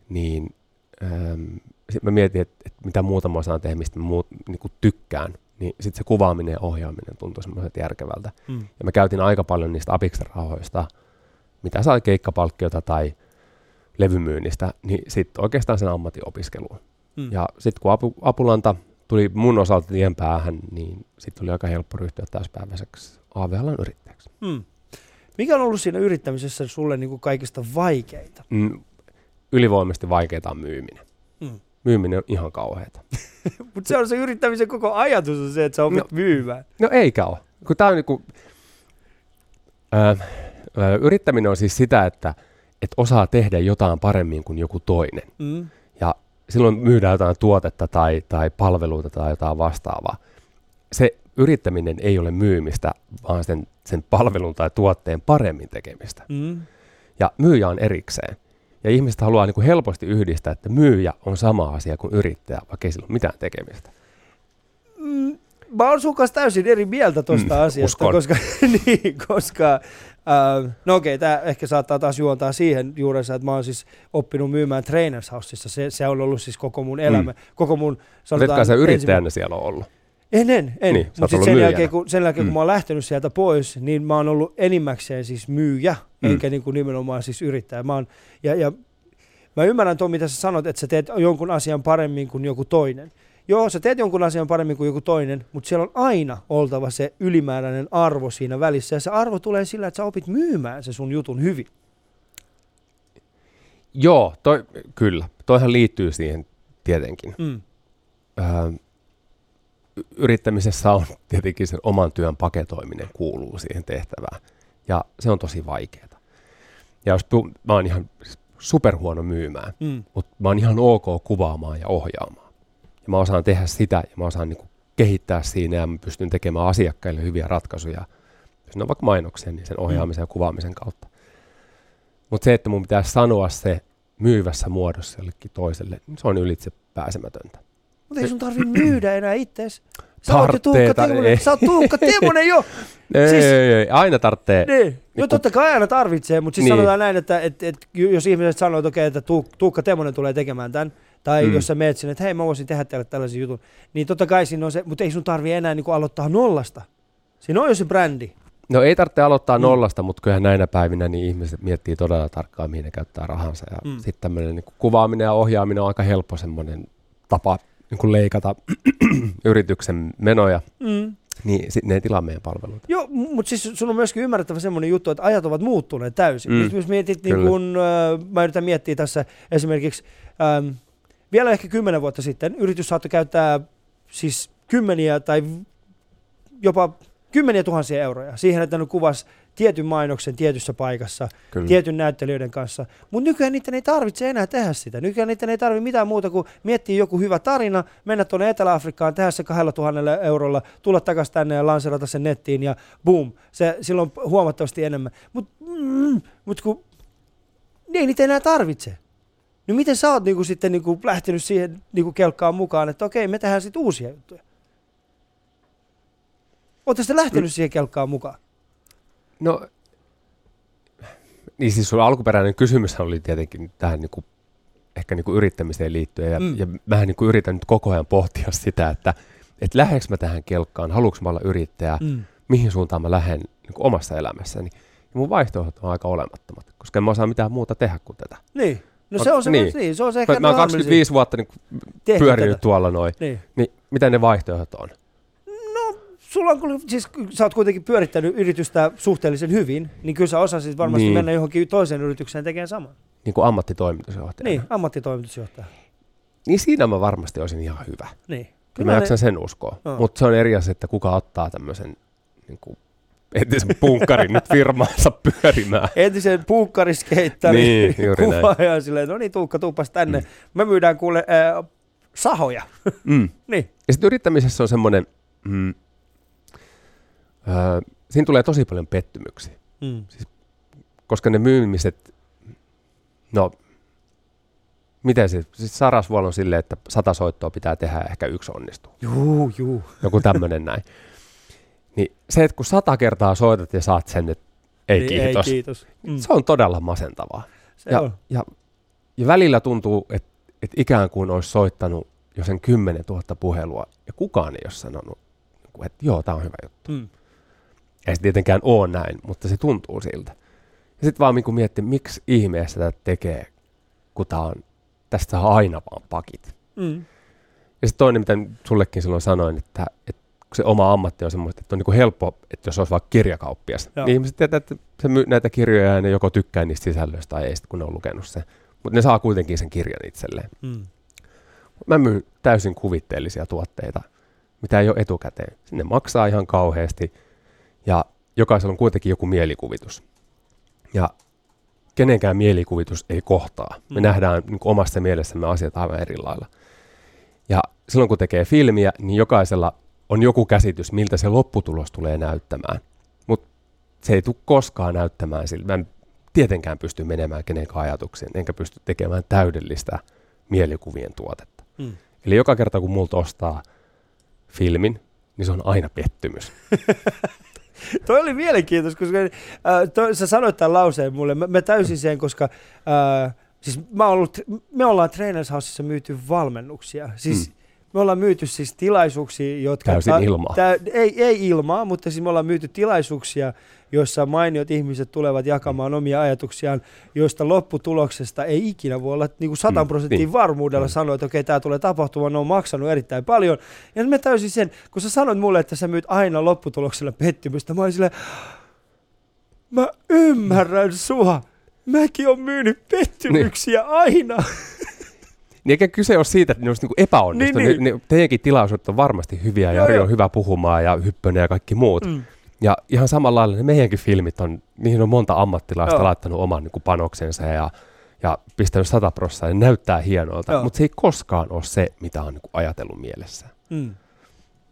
niin ähm, sit mä mietin, että, että mitä muuta mä osaan tehdä, mistä mä muut, niin tykkään. Niin sitten se kuvaaminen ja ohjaaminen tuntui semmoiselta järkevältä. Mm. Ja mä käytin aika paljon niistä apiksen rahoista, mitä sai keikkapalkkiota tai levymyynnistä, niin sitten oikeastaan sen ammatin opiskeluun. Mm. Ja sitten kun apu, Apulanta tuli mun osalta tien päähän, niin sitten oli aika helppo ryhtyä täyspäiväiseksi AV-alan yrittäjäksi. Mm. Mikä on ollut siinä yrittämisessä sulle niin kuin kaikista vaikeinta? Mm, ylivoimaisesti vaikeaa on myyminen. Mm. Myyminen on ihan kauheata. Mutta se on se yrittämisen koko ajatus on se, että sä opit No. myymään. No eikä ole. Kun tää on niinku, ää, yrittäminen on siis sitä, että et osaa tehdä jotain paremmin kuin joku toinen. Mm. Silloin myydään jotain tuotetta tai, tai palveluita tai jotain vastaavaa. Se yrittäminen ei ole myymistä, vaan sen, sen palvelun tai tuotteen paremmin tekemistä. Mm. Ja myyjä on erikseen. Ja ihmiset haluaa niin kuin helposti yhdistää, että myyjä on sama asia kuin yrittäjä, vaikka ei sillä ole mitään tekemistä. Mm, mä oon sun kanssa täysin eri mieltä tuosta Mm, asiasta, uskon. koska, niin, koska äh, no okei, tämä ehkä saattaa taas juontaa siihen juurensa, että mä oon siis oppinut myymään Trainers Houseissa. Se, se on ollut siis koko mun elämä, mm. koko mun Etkä sä ensimmä- yrittäjänä siellä on ollut. En, en, en. Niin, sä Mutta sen jälkeen, kun, sen jälkeen, Mm. kun mä oon lähtenyt sieltä pois, niin mä oon ollut enimmäkseen siis myyjä, Mm. eikä niin kuin nimenomaan siis yrittäjä. Mä oon, ja, ja mä ymmärrän tuon, mitä sä sanot, että sä teet jonkun asian paremmin kuin joku toinen. Joo, sä teet jonkun asian paremmin kuin joku toinen, mutta siellä on aina oltava se ylimääräinen arvo siinä välissä. Ja se arvo tulee sillä, että sä opit myymään se sun jutun hyvin. Joo, toi, kyllä. Toihan liittyy siihen tietenkin. Mm. Öö, yrittämisessä on tietenkin sen oman työn paketoiminen kuuluu siihen tehtävään. Ja se on tosi vaikeaa. Ja jos mä oon ihan superhuono myymään, Mm. mutta mä oon ihan ok kuvaamaan ja ohjaamaan. Ja mä osaan tehdä sitä ja mä osaan niinku kehittää siinä ja mä pystyn tekemään asiakkaille hyviä ratkaisuja. Jos ne on vaikka mainoksia, niin sen ohjaamisen ja kuvaamisen kautta. Mutta se, että mun pitää sanoa se myyvässä muodossa jollekin toiselle, niin se on ylitse pääsemätöntä. Mutta ei sun tarvi myydä enää ittees. Sä oot Tuukka Timonen. ei. Sä oot Tuukka Timonen jo. Ei, Siis- ei, ei, aina tarvitsee. Niin. No Niin totta kai aina tarvitsee, mutta siis Niin. sanotaan näin, että et, et, jos ihmiset sanoo, että okei, että Tuuk- Tuukka Temonen tulee tekemään tämän, tai Mm. jos sä meet sinne, että hei mä voisin tehdä teille tällaisen jutun, niin totta kai siinä on se, mutta ei sun tarvi enää niin aloittaa nollasta. Siinä on jo se brändi. No ei tarvitse aloittaa Mm. nollasta, mutta kyllähän näinä päivinä niin ihmiset miettii todella tarkkaan, mihin ne käyttää rahansa. Ja Mm. sitten tämmöinen niin kuvaaminen ja ohjaaminen on aika helppo semmoinen tapa niin kuin leikata yrityksen menoja, Mm. niin sitten ne ei tilaa meidän palveluita. Joo, mutta siis sun on myöskin ymmärrettävä semmoinen juttu, että ajat ovat muuttuneet täysin. Mm. Jos mietit, niin kun, äh, mä yritän miettiä tässä esimerkiksi, ähm, vielä ehkä kymmenen vuotta sitten yritys saattoi käyttää siis kymmeniä tai jopa kymmeniä tuhansia euroja siihen, että ne kuvas tietyn mainoksen tietyssä paikassa, Kyllä. tietyn näyttelijöiden kanssa. Mutta nykyään niiden ei tarvitse enää tehdä sitä. Nykyään niiden ei tarvitse mitään muuta kuin miettiä joku hyvä tarina, mennä tuonne Etelä-Afrikkaan, tehdä se 2000 eurolla, tulla takaisin tänne ja lanserata sen nettiin ja boom. Se, silloin huomattavasti enemmän. Mutta mm, mut kun ne ei niitä enää tarvitse. No miten sä oot niinku sitten niinku lähtenyt siihen niinku kelkkaan mukaan, että okei, me tehdään sitten uusia juttuja? Ootte sitten lähtenyt siihen kelkkaan mukaan? No, niin siis sun alkuperäinen kysymys oli tietenkin tähän niin kuin, ehkä niin kuin yrittämiseen liittyen. Ja, Mm. mm. ja mähän niin kuin yritän nyt koko ajan pohtia sitä, että et lähdekö mä tähän kelkkaan, haluanko mä olla yrittäjä, Mm. mihin suuntaan mä lähden niin kuin omassa elämässäni. Ja mun vaihtoehdot on aika olemattomat, koska en mä osaa mitään muuta tehdä kuin tätä. Niin. No se on se, Niin. niin. se on se ehkä Mä, oon harmillisin 25 vuotta niin pyörinyt tätä. tuolla noin, Niin. niin mitä ne vaihtoehdot on? Sulla on, kyllä- siis sä oot kuitenkin pyörittänyt yritystä suhteellisen hyvin, niin kyllä sä osasit varmasti Niin. mennä johonkin toiseen yritykseen tekemään saman. Niin kuin ammattitoimitusjohtajana. Niin, ammattitoimitusjohtaja. niin siinä mä varmasti olisin ihan hyvä. Niin. Kyllä mä jaksan sen uskoa. Joo. Mutta se on eri asia, että kuka ottaa tämmöisen niin kuin, entisen punkkarin nyt firmaansa pyörimään. Entisen puukkariskeittari Niin, juuri näin. kuvaaja silleen, no niin Tuukka, tuupas tänne. Mm. Me myydään kuule äh, sahoja. Mm. niin. Ja sitten yrittämisessä on semmoinen, mm, äh, siinä tulee tosi paljon pettymyksiä, Mm. koska ne myymiset, no, miten se, siis Sarasvuolo on silleen, että sata soittoa pitää tehdä ehkä yksi onnistuu. Juu, juu. Joku tämmöinen näin. Niin se, että kun sata kertaa soitat ja saat sen, että ei niin, kiitos, Ei kiitos. Mm. se on todella masentavaa. Se ja, on. ja, ja välillä tuntuu, että, että ikään kuin olisi soittanut jo sen 10 000 puhelua ja kukaan ei ole sanonut, niin että joo, tämä on hyvä juttu. Mm. Ei se tietenkään ole näin, mutta se tuntuu siltä. Ja sitten vaan niin miettii, miksi ihmeessä tätä tekee, kun tää on, tästä saa aina vaan pakit. Mm. Ja sitten toinen, mitä sullekin silloin sanoin, että, että kun se oma ammatti on semmoista, että on niin helppo, että jos olisi vaikka kirjakauppias, Joo. niin ihmiset tietää, että se myy näitä kirjoja ja ne joko tykkää niistä sisällöistä tai ei, sit, kun ne on lukenut sen. Mutta ne saa kuitenkin sen kirjan itselleen. Mm. Mä myyn täysin kuvitteellisia tuotteita, mitä ei ole etukäteen. Ne maksaa ihan kauheasti ja jokaisella on kuitenkin joku mielikuvitus. Ja kenenkään mielikuvitus ei kohtaa. Me Mm. nähdään niin kuin omassa mielessämme asiat aivan eri lailla. Ja silloin kun tekee filmiä, niin jokaisella on joku käsitys, miltä se lopputulos tulee näyttämään. Mutta se ei tule koskaan näyttämään siltä. Mä en tietenkään pysty menemään kenenkään ajatuksiin, enkä pysty tekemään täydellistä mielikuvien tuotetta. Mm. Eli joka kerta kun multa ostaa filmin, niin se on aina pettymys. Toi oli mielenkiintoista, koska äh, toi, sä sanoit tämän lauseen mulle. Mä, mä täysin sen, koska äh, siis mä ollut, me ollaan Trainers Houseissa myyty valmennuksia. Siis Mm. Me ollaan myyty siis tilaisuuksia, jotka... Täysin ilmaa. Tä, ei, ei ilmaa, mutta siis me ollaan myyty tilaisuuksia, joissa mainiot ihmiset tulevat jakamaan omia ajatuksiaan, joista lopputuloksesta ei ikinä voi olla niin kuin 100 Mm, prosenttia niin. varmuudella Mm. sanoa, että okei, tämä tulee tapahtumaan, ne on maksanut erittäin paljon. Ja mä täysin sen, kun sä sanoit mulle, että sä myyt aina lopputuloksella pettymystä, mä olin silleen, mä ymmärrän sua. Mäkin on myynyt pettymyksiä aina. Niin eikä kyse ole siitä, että ne olisi niinku epäonnistunut. Niin, Niin, niin. niin. teidänkin tilaisuudet on varmasti hyviä ja Jari on hyvä puhumaan ja Hyppönen ja kaikki muut. Mm. Ja ihan samalla lailla ne meidänkin filmit on, niihin on monta ammattilaista Joo. laittanut oman niin kuin panoksensa ja, ja pistänyt sata prosenttia. Ne näyttää hienolta, Joo. mutta se ei koskaan ole se, mitä on niin kuin ajatellut mielessä. Mm.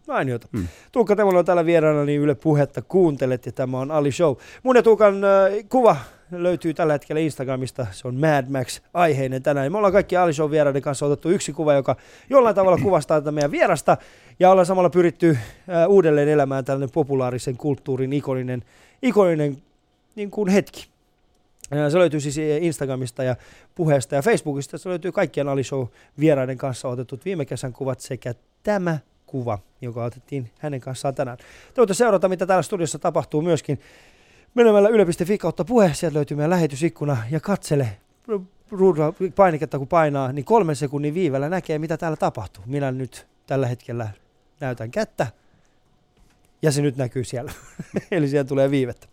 Mainiota. Mm. Mm. Tuukka Temola on täällä vieraana, niin Yle Puhetta kuuntelet ja tämä on Ali Show. Mun ja Tuukan äh, kuva löytyy tällä hetkellä Instagramista, se on Mad Max aiheinen tänään. Me ollaan kaikki Ali Show vieraiden kanssa otettu yksi kuva, joka jollain tavalla kuvastaa tätä meidän vierasta ja ollaan samalla pyritty uudelleen elämään tällainen populaarisen kulttuurin ikoninen, ikoninen niin kuin hetki. Se löytyy siis Instagramista ja puheesta ja Facebookista. Se löytyy kaikkien Ali Show vieraiden kanssa otetut viime kesän kuvat sekä tämä kuva, joka otettiin hänen kanssaan tänään. Te voitte seurata, mitä täällä studiossa tapahtuu myöskin menemällä yle.fi kautta puhe. Sieltä löytyy meidän lähetysikkuna ja katsele ruudulla painiketta kun painaa, niin kolmen sekunnin viivellä näkee, mitä täällä tapahtuu. Minä nyt tällä hetkellä näytän kättä ja se nyt näkyy siellä. Eli siellä tulee viivettä.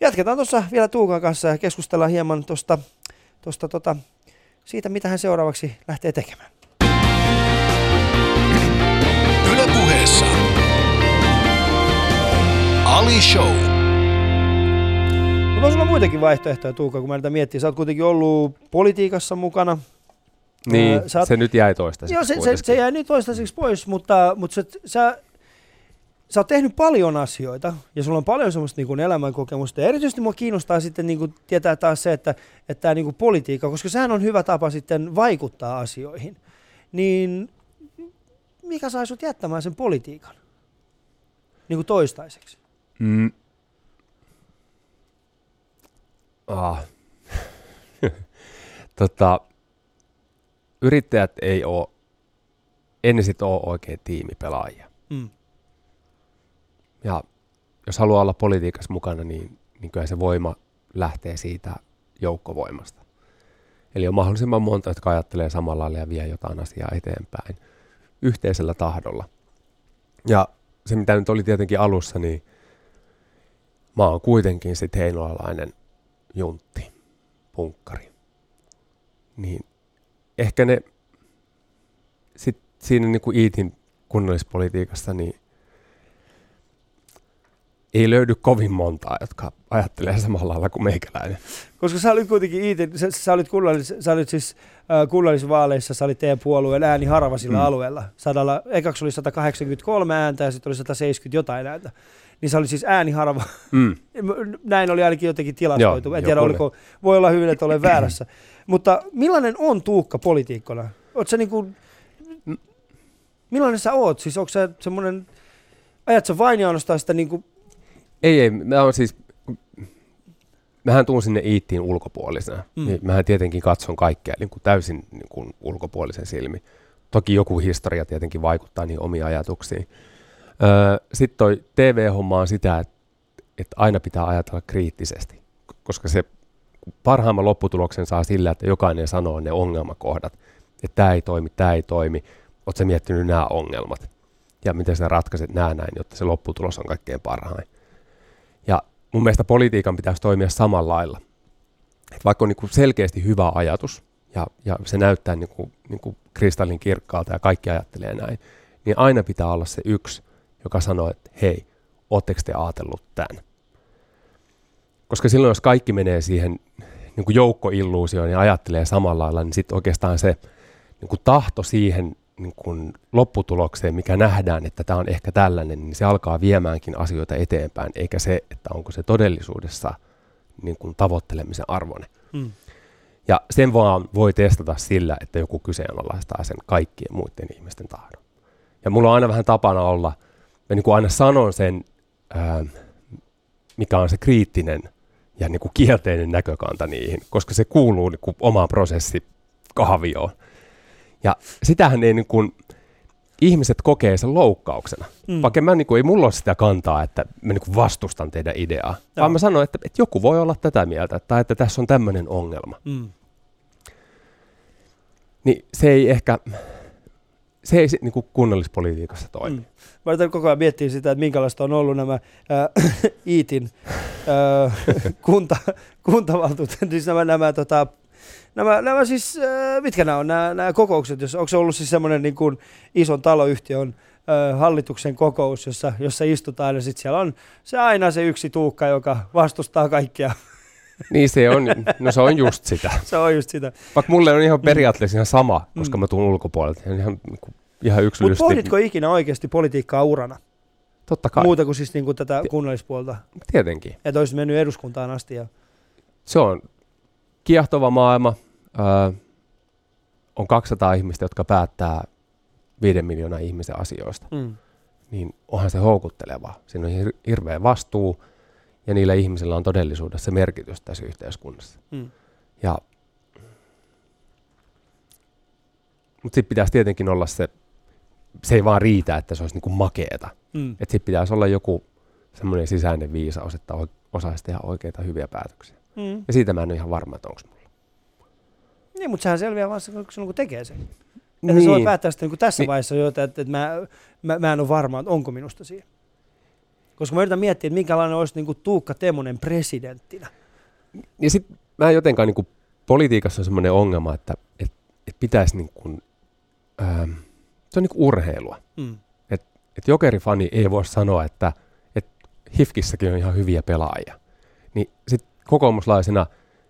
Jatketaan tuossa vielä Tuukan kanssa ja keskustellaan hieman tuosta, tosta, tota, siitä, mitä hän seuraavaksi lähtee tekemään. Yle puheessa. Ali Show. Mutta on sulla muitakin vaihtoehtoja, Tuukka, kun mä näitä miettii. Sä oot kuitenkin ollut politiikassa mukana. Niin, sä oot- se nyt jäi toistaiseksi Joo, se, se, se jäi nyt toistaiseksi pois, mutta, mutta sä, sä, sä oot tehnyt paljon asioita ja sulla on paljon semmoista niin elämänkokemusta. Ja erityisesti mua kiinnostaa sitten niin kuin tietää taas se, että, että tämä niin politiikka, koska sehän on hyvä tapa sitten vaikuttaa asioihin. Niin mikä sai sut jättämään sen politiikan niin kuin toistaiseksi? Mm. Ah. tota, yrittäjät ei ole, ennen sit ole oikein tiimipelaajia. Mm. Ja jos haluaa olla politiikassa mukana, niin, niin kyllä se voima lähtee siitä joukkovoimasta. Eli on mahdollisimman monta, jotka ajattelee samalla lailla ja vie jotain asiaa eteenpäin yhteisellä tahdolla. Ja se, mitä nyt oli tietenkin alussa, niin mä oon kuitenkin sit heinolalainen juntti, punkkari. Niin ehkä ne sit siinä niin kuin Iitin kunnallispolitiikassa, niin ei löydy kovin montaa, jotka ajattelee samalla lailla kuin meikäläinen. Koska sä olit kuitenkin itse, sä, sä olit, kunnallis, sä olit siis äh, kunnallisvaaleissa, sä olit teidän puolueen ääni harva sillä Mm. mm. alueella. Sadalla, ekaksi oli 183 ääntä ja sitten oli 170 jotain ääntä. Niin se oli siis ääni harva. Mm. Näin oli ainakin jotenkin tilastoitu. Joo, en tiedä, jokunen. oliko, voi olla hyvin, että olen väärässä. Mutta millainen on Tuukka poliitikkona? Oot sä niinku, millainen sä oot? Siis onko sä semmoinen, ajat sä vain ja ainoastaan sitä niinku, Ei, ei. Mä on siis, mähän tuun sinne Iittiin ulkopuolisena. Mm. Niin mähän tietenkin katson kaikkea niin kuin täysin niin kuin ulkopuolisen silmi. Toki joku historia tietenkin vaikuttaa niin omiin ajatuksiin. Sitten toi TV-homma on sitä, että, aina pitää ajatella kriittisesti, koska se parhaimman lopputuloksen saa sillä, että jokainen sanoo ne ongelmakohdat, että tämä ei toimi, tämä ei toimi. Oletko miettinyt nämä ongelmat ja miten sä ratkaiset nämä näin, jotta se lopputulos on kaikkein parhain. Ja mun mielestä politiikan pitäisi toimia samalla lailla. Et vaikka on niin kuin selkeästi hyvä ajatus ja, ja se näyttää niin kuin, niin kuin kristallin kirkkaalta ja kaikki ajattelee näin, niin aina pitää olla se yksi, joka sanoo, että hei, ootteko te ajatellut tämän? Koska silloin, jos kaikki menee siihen niin kuin joukkoilluusioon ja ajattelee samalla lailla, niin sitten oikeastaan se niin kuin tahto siihen niin kuin lopputulokseen, mikä nähdään, että tämä on ehkä tällainen, niin se alkaa viemäänkin asioita eteenpäin, eikä se, että onko se todellisuudessa niin kuin tavoittelemisen arvoinen. Mm. Ja sen vaan voi testata sillä, että joku kyseenalaistaa sen kaikkien muiden ihmisten tahdon. Ja mulla on aina vähän tapana olla, mä niin kuin aina sanon sen, ää, mikä on se kriittinen ja niin kuin kielteinen näkökanta niihin, koska se kuuluu niin kuin omaan prosessikahvioon. Ja sitähän ei niin kuin, ihmiset kokee sen loukkauksena. Mm. Vaikka mä, niin kuin, ei mulla ole sitä kantaa, että mä niin kuin vastustan teidän ideaa, Joo. vaan mä sanon, että, että joku voi olla tätä mieltä, tai että tässä on tämmöinen ongelma. Mm. Niin se ei ehkä, se ei niin kuin kunnallispolitiikassa toimi. Mm. Mä yritän koko ajan miettiä sitä, että minkälaista on ollut nämä äh, Iitin äh, kunta, kuntavaltuutetut, siis nämä, nämä tota, nämä, nämä siis, äh, mitkä nämä on, nämä, nämä kokoukset, jos, onko se ollut siis semmoinen niin kuin ison taloyhtiön äh, hallituksen kokous, jossa, jossa istutaan ja sitten siellä on se aina se yksi tuukka, joka vastustaa kaikkia. Niin se on, no se on just sitä. se on just sitä. Vaikka mulle on ihan periaatteessa ihan sama, koska mm. mä tuun ulkopuolelta. Ihan, ihan yksilöllisesti. Mutta pohditko ikinä oikeasti politiikkaa urana? Totta kai. Muuta kuin siis niin kuin tätä kunnallispuolta? Tietenkin. Että olisi mennyt eduskuntaan asti. Ja... Se on kiehtova maailma. Öö, on 200 ihmistä, jotka päättää viiden miljoonaa ihmisen asioista. Mm. Niin onhan se houkutteleva. Siinä on hir- hirveä vastuu ja niillä ihmisillä on todellisuudessa merkitys tässä yhteiskunnassa. Mm. Ja, mutta sitten pitäisi tietenkin olla se, se ei vaan riitä, että se olisi niinku makeeta. Mm. Että sitten pitäisi olla joku semmoinen sisäinen viisaus, että osaisi tehdä oikeita hyviä päätöksiä. Mm. Ja siitä mä en ole ihan varma, että onko mulla. Niin, mutta sehän selviää vaan silloin, kun tekee sen. Että niin. se voi päättää sitten niin tässä niin. vaiheessa jo, että, että mä, mä, mä en ole varma, että onko minusta siihen. Koska mä yritän miettiä, että minkälainen olisi niin kuin Tuukka Temonen presidenttinä. Ja sitten mä jotenkaan niin kuin politiikassa on semmoinen ongelma, että, että, että pitäisi niin kuin, ähm, se on niin kuin urheilua. Mm. Että et jokerifani ei voi sanoa, että, että Hifkissäkin on ihan hyviä pelaajia. Niin sitten kokoomuslaisena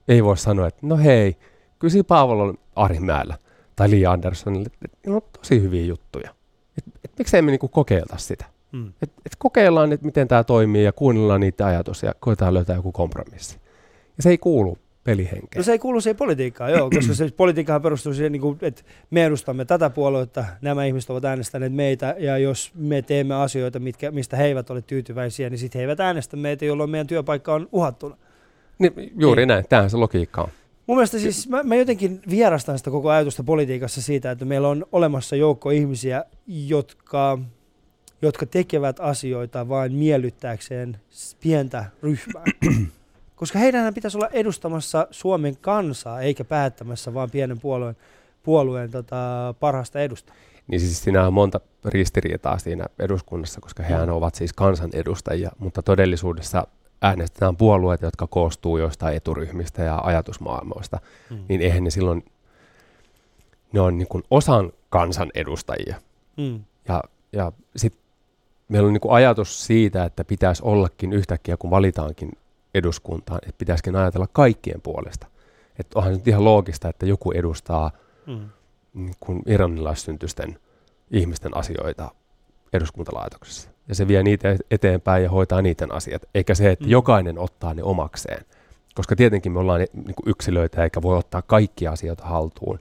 ei voi sanoa, että no hei, kyllä Paavolon Arimäellä tai Li Anderssonille, että ne on tosi hyviä juttuja. Et, et miksei me niinku kokeilta sitä? Mm. Et, et kokeillaan, että miten tämä toimii ja kuunnellaan niitä ajatuksia ja koetaan löytää joku kompromissi. Ja se ei kuulu pelihenkeen. No se ei kuulu siihen politiikkaan, joo, koska se politiikkahan perustuu siihen, niin kuin, että me edustamme tätä puoluetta, nämä ihmiset ovat äänestäneet meitä, ja jos me teemme asioita, mitkä, mistä he eivät ole tyytyväisiä, niin sitten he eivät äänestä meitä, jolloin meidän työpaikka on uhattuna. Niin, juuri niin. näin, tämähän se logiikka on. Mun mielestä siis, mä, mä jotenkin vierastan sitä koko ajatusta politiikassa siitä, että meillä on olemassa joukko ihmisiä, jotka, jotka tekevät asioita vain miellyttääkseen pientä ryhmää. Koska heidän pitäisi olla edustamassa Suomen kansaa, eikä päättämässä vaan pienen puolueen, puolueen tota, parhaasta edusta. Niin siis siinä on monta ristiriitaa siinä eduskunnassa, koska hehän ovat siis kansanedustajia, mutta todellisuudessa äänestetään puolueet, jotka koostuu joistain eturyhmistä ja ajatusmaailmoista, mm. niin eihän ne silloin, ne on niin kuin osan kansan edustajia. Mm. Ja, ja sitten meillä on niin kuin ajatus siitä, että pitäisi ollakin yhtäkkiä, kun valitaankin eduskuntaan, että pitäisikin ajatella kaikkien puolesta. Että onhan nyt ihan loogista, että joku edustaa mm. niin kuin iranilaissyntysten ihmisten asioita eduskuntalaitoksessa ja se vie niitä eteenpäin ja hoitaa niiden asiat, eikä se, että mm. jokainen ottaa ne omakseen. Koska tietenkin me ollaan niin kuin yksilöitä eikä voi ottaa kaikkia asioita haltuun,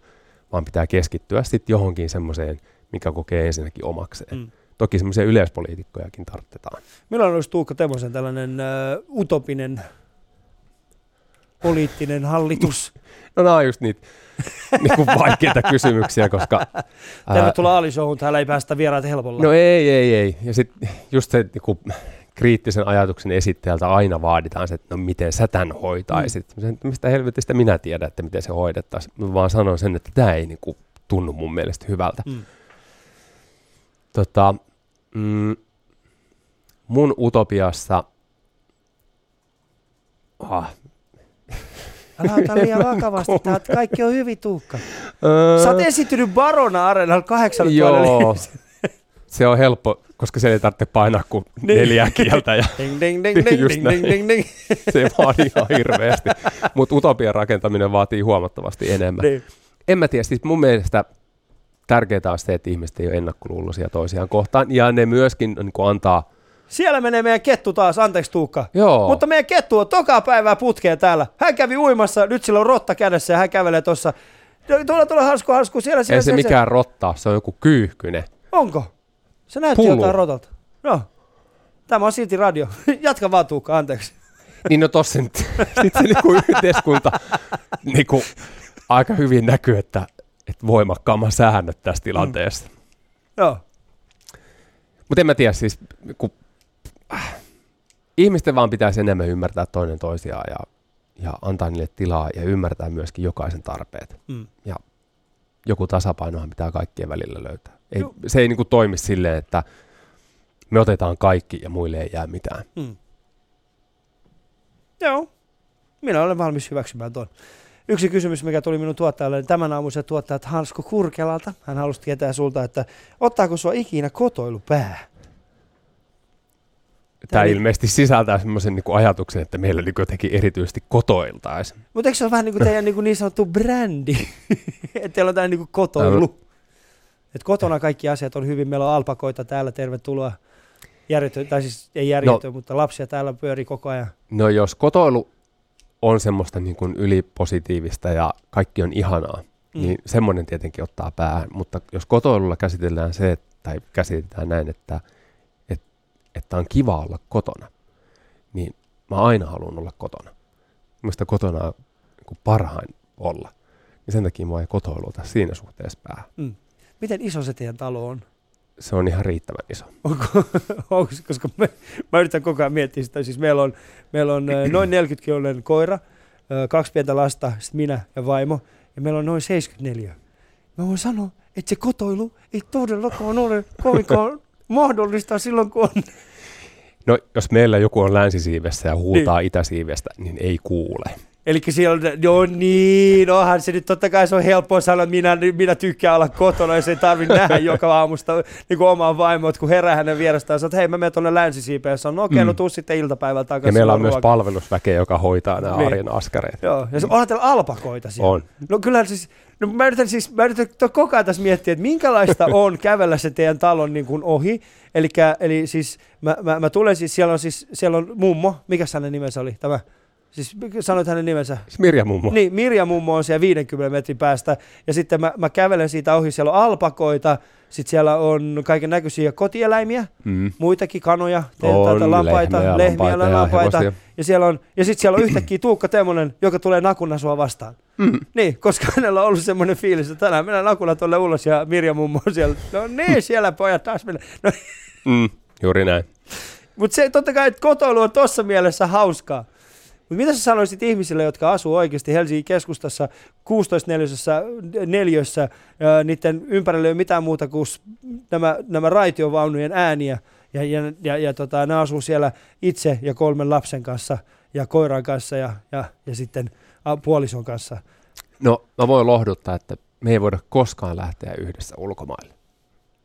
vaan pitää keskittyä sitten johonkin semmoiseen, mikä kokee ensinnäkin omakseen. Mm. Toki semmoisia yleispoliitikkojakin tarvitaan. Milloin olisi Tuukka Temosen tällainen uh, utopinen poliittinen hallitus? no nämä on just niitä niin kuin vaikeita kysymyksiä, koska... Tervetuloa Ali Showhun, täällä ei päästä vieraat helpolla. No ei, ei, ei. Ja sitten just se niin kuin, kriittisen ajatuksen esittäjältä aina vaaditaan se, että no miten sä tämän hoitaisit. Mm. Mistä helvetistä minä tiedän, että miten se hoidettaisiin. Mä vaan sanon sen, että tämä ei niin kuin, tunnu mun mielestä hyvältä. Mm. Tota, mm, mun utopiassa... Ah, Älä ota liian vakavasti, Tää, kaikki on hyvin Tuukka. Sä oot esittynyt Barona Areenalla kahdeksan Joo, se on helppo, koska se ei tarvitse painaa kuin niin. neljä kieltä. Ja ding, ding, ding, ding, ding, ding, ding, ding. se vaatii ihan hirveästi. Mutta utopian rakentaminen vaatii huomattavasti enemmän. Niin. En mä tiedä, siis mun mielestä tärkeää on se, että ihmiset ei ole ennakkoluuloisia toisiaan kohtaan, ja ne myöskin niin antaa Siellä menee meidän kettu taas, anteeksi Tuukka. Joo. Mutta meidän kettu on toka päivää putkeen täällä. Hän kävi uimassa, nyt sillä on rotta kädessä ja hän kävelee tuossa. Tuolla, tuolla harsku, harsku, siellä, siellä. Ei se siellä, mikään rotta, se on joku kyyhkynen. Onko? Se näytti Pulu. jotain rotalta. No, tämä on silti radio. Jatka vaan Tuukka, anteeksi. Niin no tossa nyt sit se niinku yhteiskunta niinku aika hyvin näkyy, että, että voimakkaamman säännöt tässä tilanteessa. Mm. Joo. Mutta en mä tiedä, siis kun, äh, ihmisten vaan pitäisi enemmän ymmärtää toinen toisiaan ja, ja antaa niille tilaa ja ymmärtää myöskin jokaisen tarpeet. Mm. Ja joku tasapainohan pitää kaikkien välillä löytää. Ei, Joo. se ei niinku toimi silleen, että me otetaan kaikki ja muille ei jää mitään. Mm. Joo. Minä olen valmis hyväksymään tuon. Yksi kysymys, mikä tuli minun tuottajalle, niin tämän aamuisen tuottajat Hansko Kurkelalta. Hän halusi tietää sulta, että ottaako sua ikinä kotoilu pää? Tämä niin- ilmeisesti sisältää semmoisen niinku ajatuksen, että meillä niinku jotenkin erityisesti kotoiltaisiin. Mutta eikö se ole vähän niin kuin teidän niin, kuin niin sanottu brändi? että teillä on tämmöinen niin kotoilu. Et kotona kaikki asiat on hyvin. Meillä on alpakoita täällä, tervetuloa. Järjetö, tai siis ei järjetö, no. mutta lapsia täällä pyörii koko ajan. No jos kotoilu on semmoista niin kuin ylipositiivista ja kaikki on ihanaa, Mm. niin semmoinen tietenkin ottaa päähän. Mutta jos kotoilulla käsitellään se, että, tai käsitetään näin, että, että, että on kiva olla kotona, niin mä aina haluan olla kotona. Minusta kotona on niin parhain olla. Ja sen takia mua ei kotoilu ota siinä suhteessa päähän. Mm. Miten iso se teidän talo on? Se on ihan riittävän iso. Onko, onko, koska me, mä yritän koko ajan miettiä sitä. Siis meillä on, meillä on ö, noin 40 kiloinen koira, ö, kaksi pientä lasta, sitten minä ja vaimo, ja meillä on noin 74. Mä voin sanoa, että se kotoilu ei todellakaan ole kovinkaan mahdollista silloin, kun on... No jos meillä joku on länsisiivessä ja huutaa niin. itäsiivestä, niin ei kuule. Eli siellä on, joo niin, onhan se nyt totta kai se on helppoa sanoa, että minä, minä tykkään olla kotona, jos ei tarvitse nähdä joka aamusta niin kuin omaa vaimoa, kun herää hänen vierestään, sanoo, että hei mä menen tuonne länsisiipeen, sanoo, no okei, okay, Mm. no tuu sitten iltapäivällä takaisin. Ja meillä on myös ruoka." palvelusväkeä, joka hoitaa nämä Niin. arjen askareet. Joo, ja se, onhan teillä alpakoita siellä. On. No kyllä siis, no mä yritän siis, mä yritän koko ajan tässä miettiä, että minkälaista on kävellä se teidän talon niin kuin ohi. Elikkä, eli siis mä, mä, mä, tulen siis, siellä on siis, siellä on mummo, mikä hänen nimensä oli tämä? Siis sanoit hänen nimensä. Siis Mirja mummo. Niin, Mirja mummo on siellä 50 metrin päästä ja sitten mä, mä kävelen siitä ohi, siellä on alpakoita, sitten siellä on kaiken näköisiä kotieläimiä, Mm. muitakin kanoja, teiltä, lampaita, lehmiä, lehmiä, lampaita ja lampaita. hevosia. Ja, siellä on, ja sitten siellä on yhtäkkiä Tuukka Temonen, joka tulee nakuna sua vastaan. Mm. Niin, koska hänellä on ollut semmoinen fiilis, että tänään mennään nakuna tuolle ulos ja Mirja mummo on siellä. No niin, siellä pojat taas mennään. No, Mm. Juuri näin. mutta se totta kai, että kotoilu on tuossa mielessä hauskaa. Mutta mitä sä sanoisit ihmisille, jotka asuu oikeasti Helsingin keskustassa 16 neliössä, neljössä, niiden ympärillä ei ole mitään muuta kuin nämä, nämä raitiovaunujen ääniä, ja, ja, ja, ja tota, ne asuu siellä itse ja kolmen lapsen kanssa, ja koiran kanssa, ja, ja, ja sitten puolison kanssa. No, mä voin lohduttaa, että me ei voida koskaan lähteä yhdessä ulkomaille.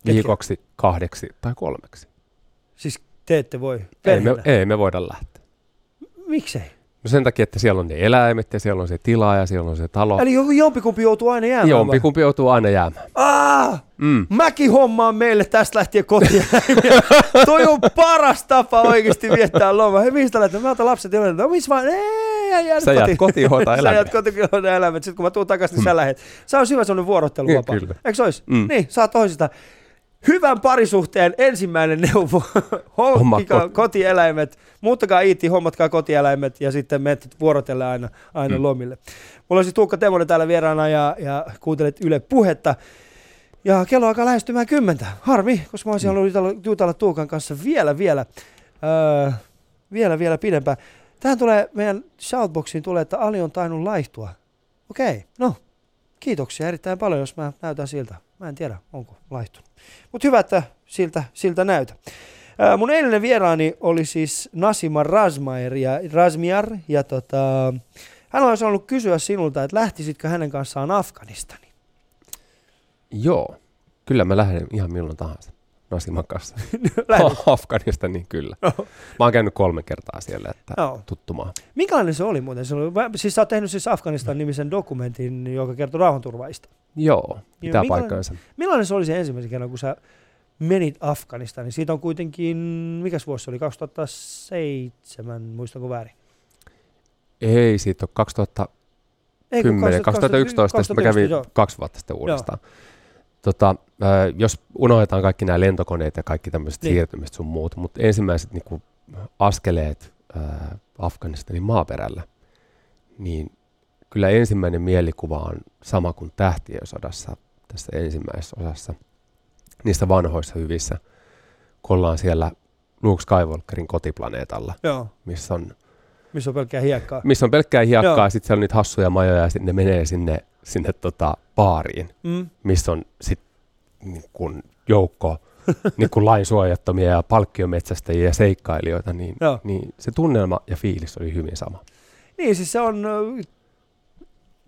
Viikoksi, kahdeksi tai kolmeksi. Siis te ette voi Ei me, ei me voida lähteä. Miksei? No sen takia, että siellä on ne eläimet ja siellä on se tila ja siellä on se talo. Eli jompikumpi joutuu aina jäämään vai? Jompikumpi joutuu aina jäämään. Ah! Mm. Mäkin hommaan meille tästä lähtien kotieläimiä. Toi on paras tapa oikeasti viettää loma. Hei, mihin sä lähdet? Mä otan lapset ja no missä vaan? Ei, jää Sä jäät kotiin hoitaa Sä eläimiä. jäät kotiin hoitaa eläimet. Sitten kun mä tuun takaisin, niin sä lähet. Se on hyvä sellainen vuorotteluvapaa. Niin, kyllä. Eikö se olisi? Mm. Niin, saa toisista. Hyvän parisuhteen ensimmäinen neuvo. Honkkikaa Homma ko- kotieläimet. Muuttakaa iitti, hommatkaa kotieläimet ja sitten menet vuorotelle aina, aina Mm. lomille. Mulla on siis Tuukka Temonen täällä vieraana ja, ja kuuntelet Yle Puhetta. Ja kello alkaa lähestymään kymmentä. Harmi, koska mä olisin halunnut jutella, jutella Tuukan kanssa vielä, vielä, öö, vielä, vielä pidempään. Tähän tulee, meidän shoutboxiin tulee, että Ali on tainnut laihtua. Okei, no, kiitoksia erittäin paljon, jos mä näytän siltä. Mä en tiedä, onko laihtunut. Mutta hyvä, että siltä, siltä näytä. Ää, mun eilinen vieraani oli siis Nasima Razmair ja, Razmiar, ja tota, hän olisi halunnut kysyä sinulta, että lähtisitkö hänen kanssaan Afganistaniin? Joo, kyllä mä lähden ihan milloin tahansa Nasiman kanssa. Afganistaniin niin kyllä. Mä oon käynyt kolme kertaa siellä, että Joo. tuttumaan. Minkälainen se oli muuten? Se oli, siis sä oot tehnyt siis Afganistan-nimisen dokumentin, joka kertoo rauhanturvaista. Joo, pitää minkälainen- paikkansa. Millainen se oli se ensimmäisen kerran, kun sä menit Afganistaniin. Siitä on kuitenkin, mikäs vuosi se oli, 2007, muistanko väärin? Ei, siitä on 2010, Ei, kun 2011, 2011 mä kävin joo. kaksi vuotta sitten uudestaan. Tota, äh, jos unohdetaan kaikki nämä lentokoneet ja kaikki tämmöiset Niin. siirtymiset sun muut, mutta ensimmäiset niin askeleet äh, Afganistanin maaperällä, niin kyllä ensimmäinen mielikuva on sama kuin Tähtien sodassa tässä ensimmäisessä osassa, niissä vanhoissa hyvissä, kun ollaan siellä Luke Skywalkerin kotiplaneetalla, Joo, missä on missä on pelkkää hiekkaa. missä on pelkkää hiekkaa, Joo. sitten siellä on niitä hassuja majoja ja sitten ne menee sinne, sinne tota baariin, Mm. missä on sitten niin kun joukko niin kun lainsuojattomia ja palkkiometsästäjiä ja seikkailijoita, niin, Joo. niin se tunnelma ja fiilis oli hyvin sama. Niin, siis se on,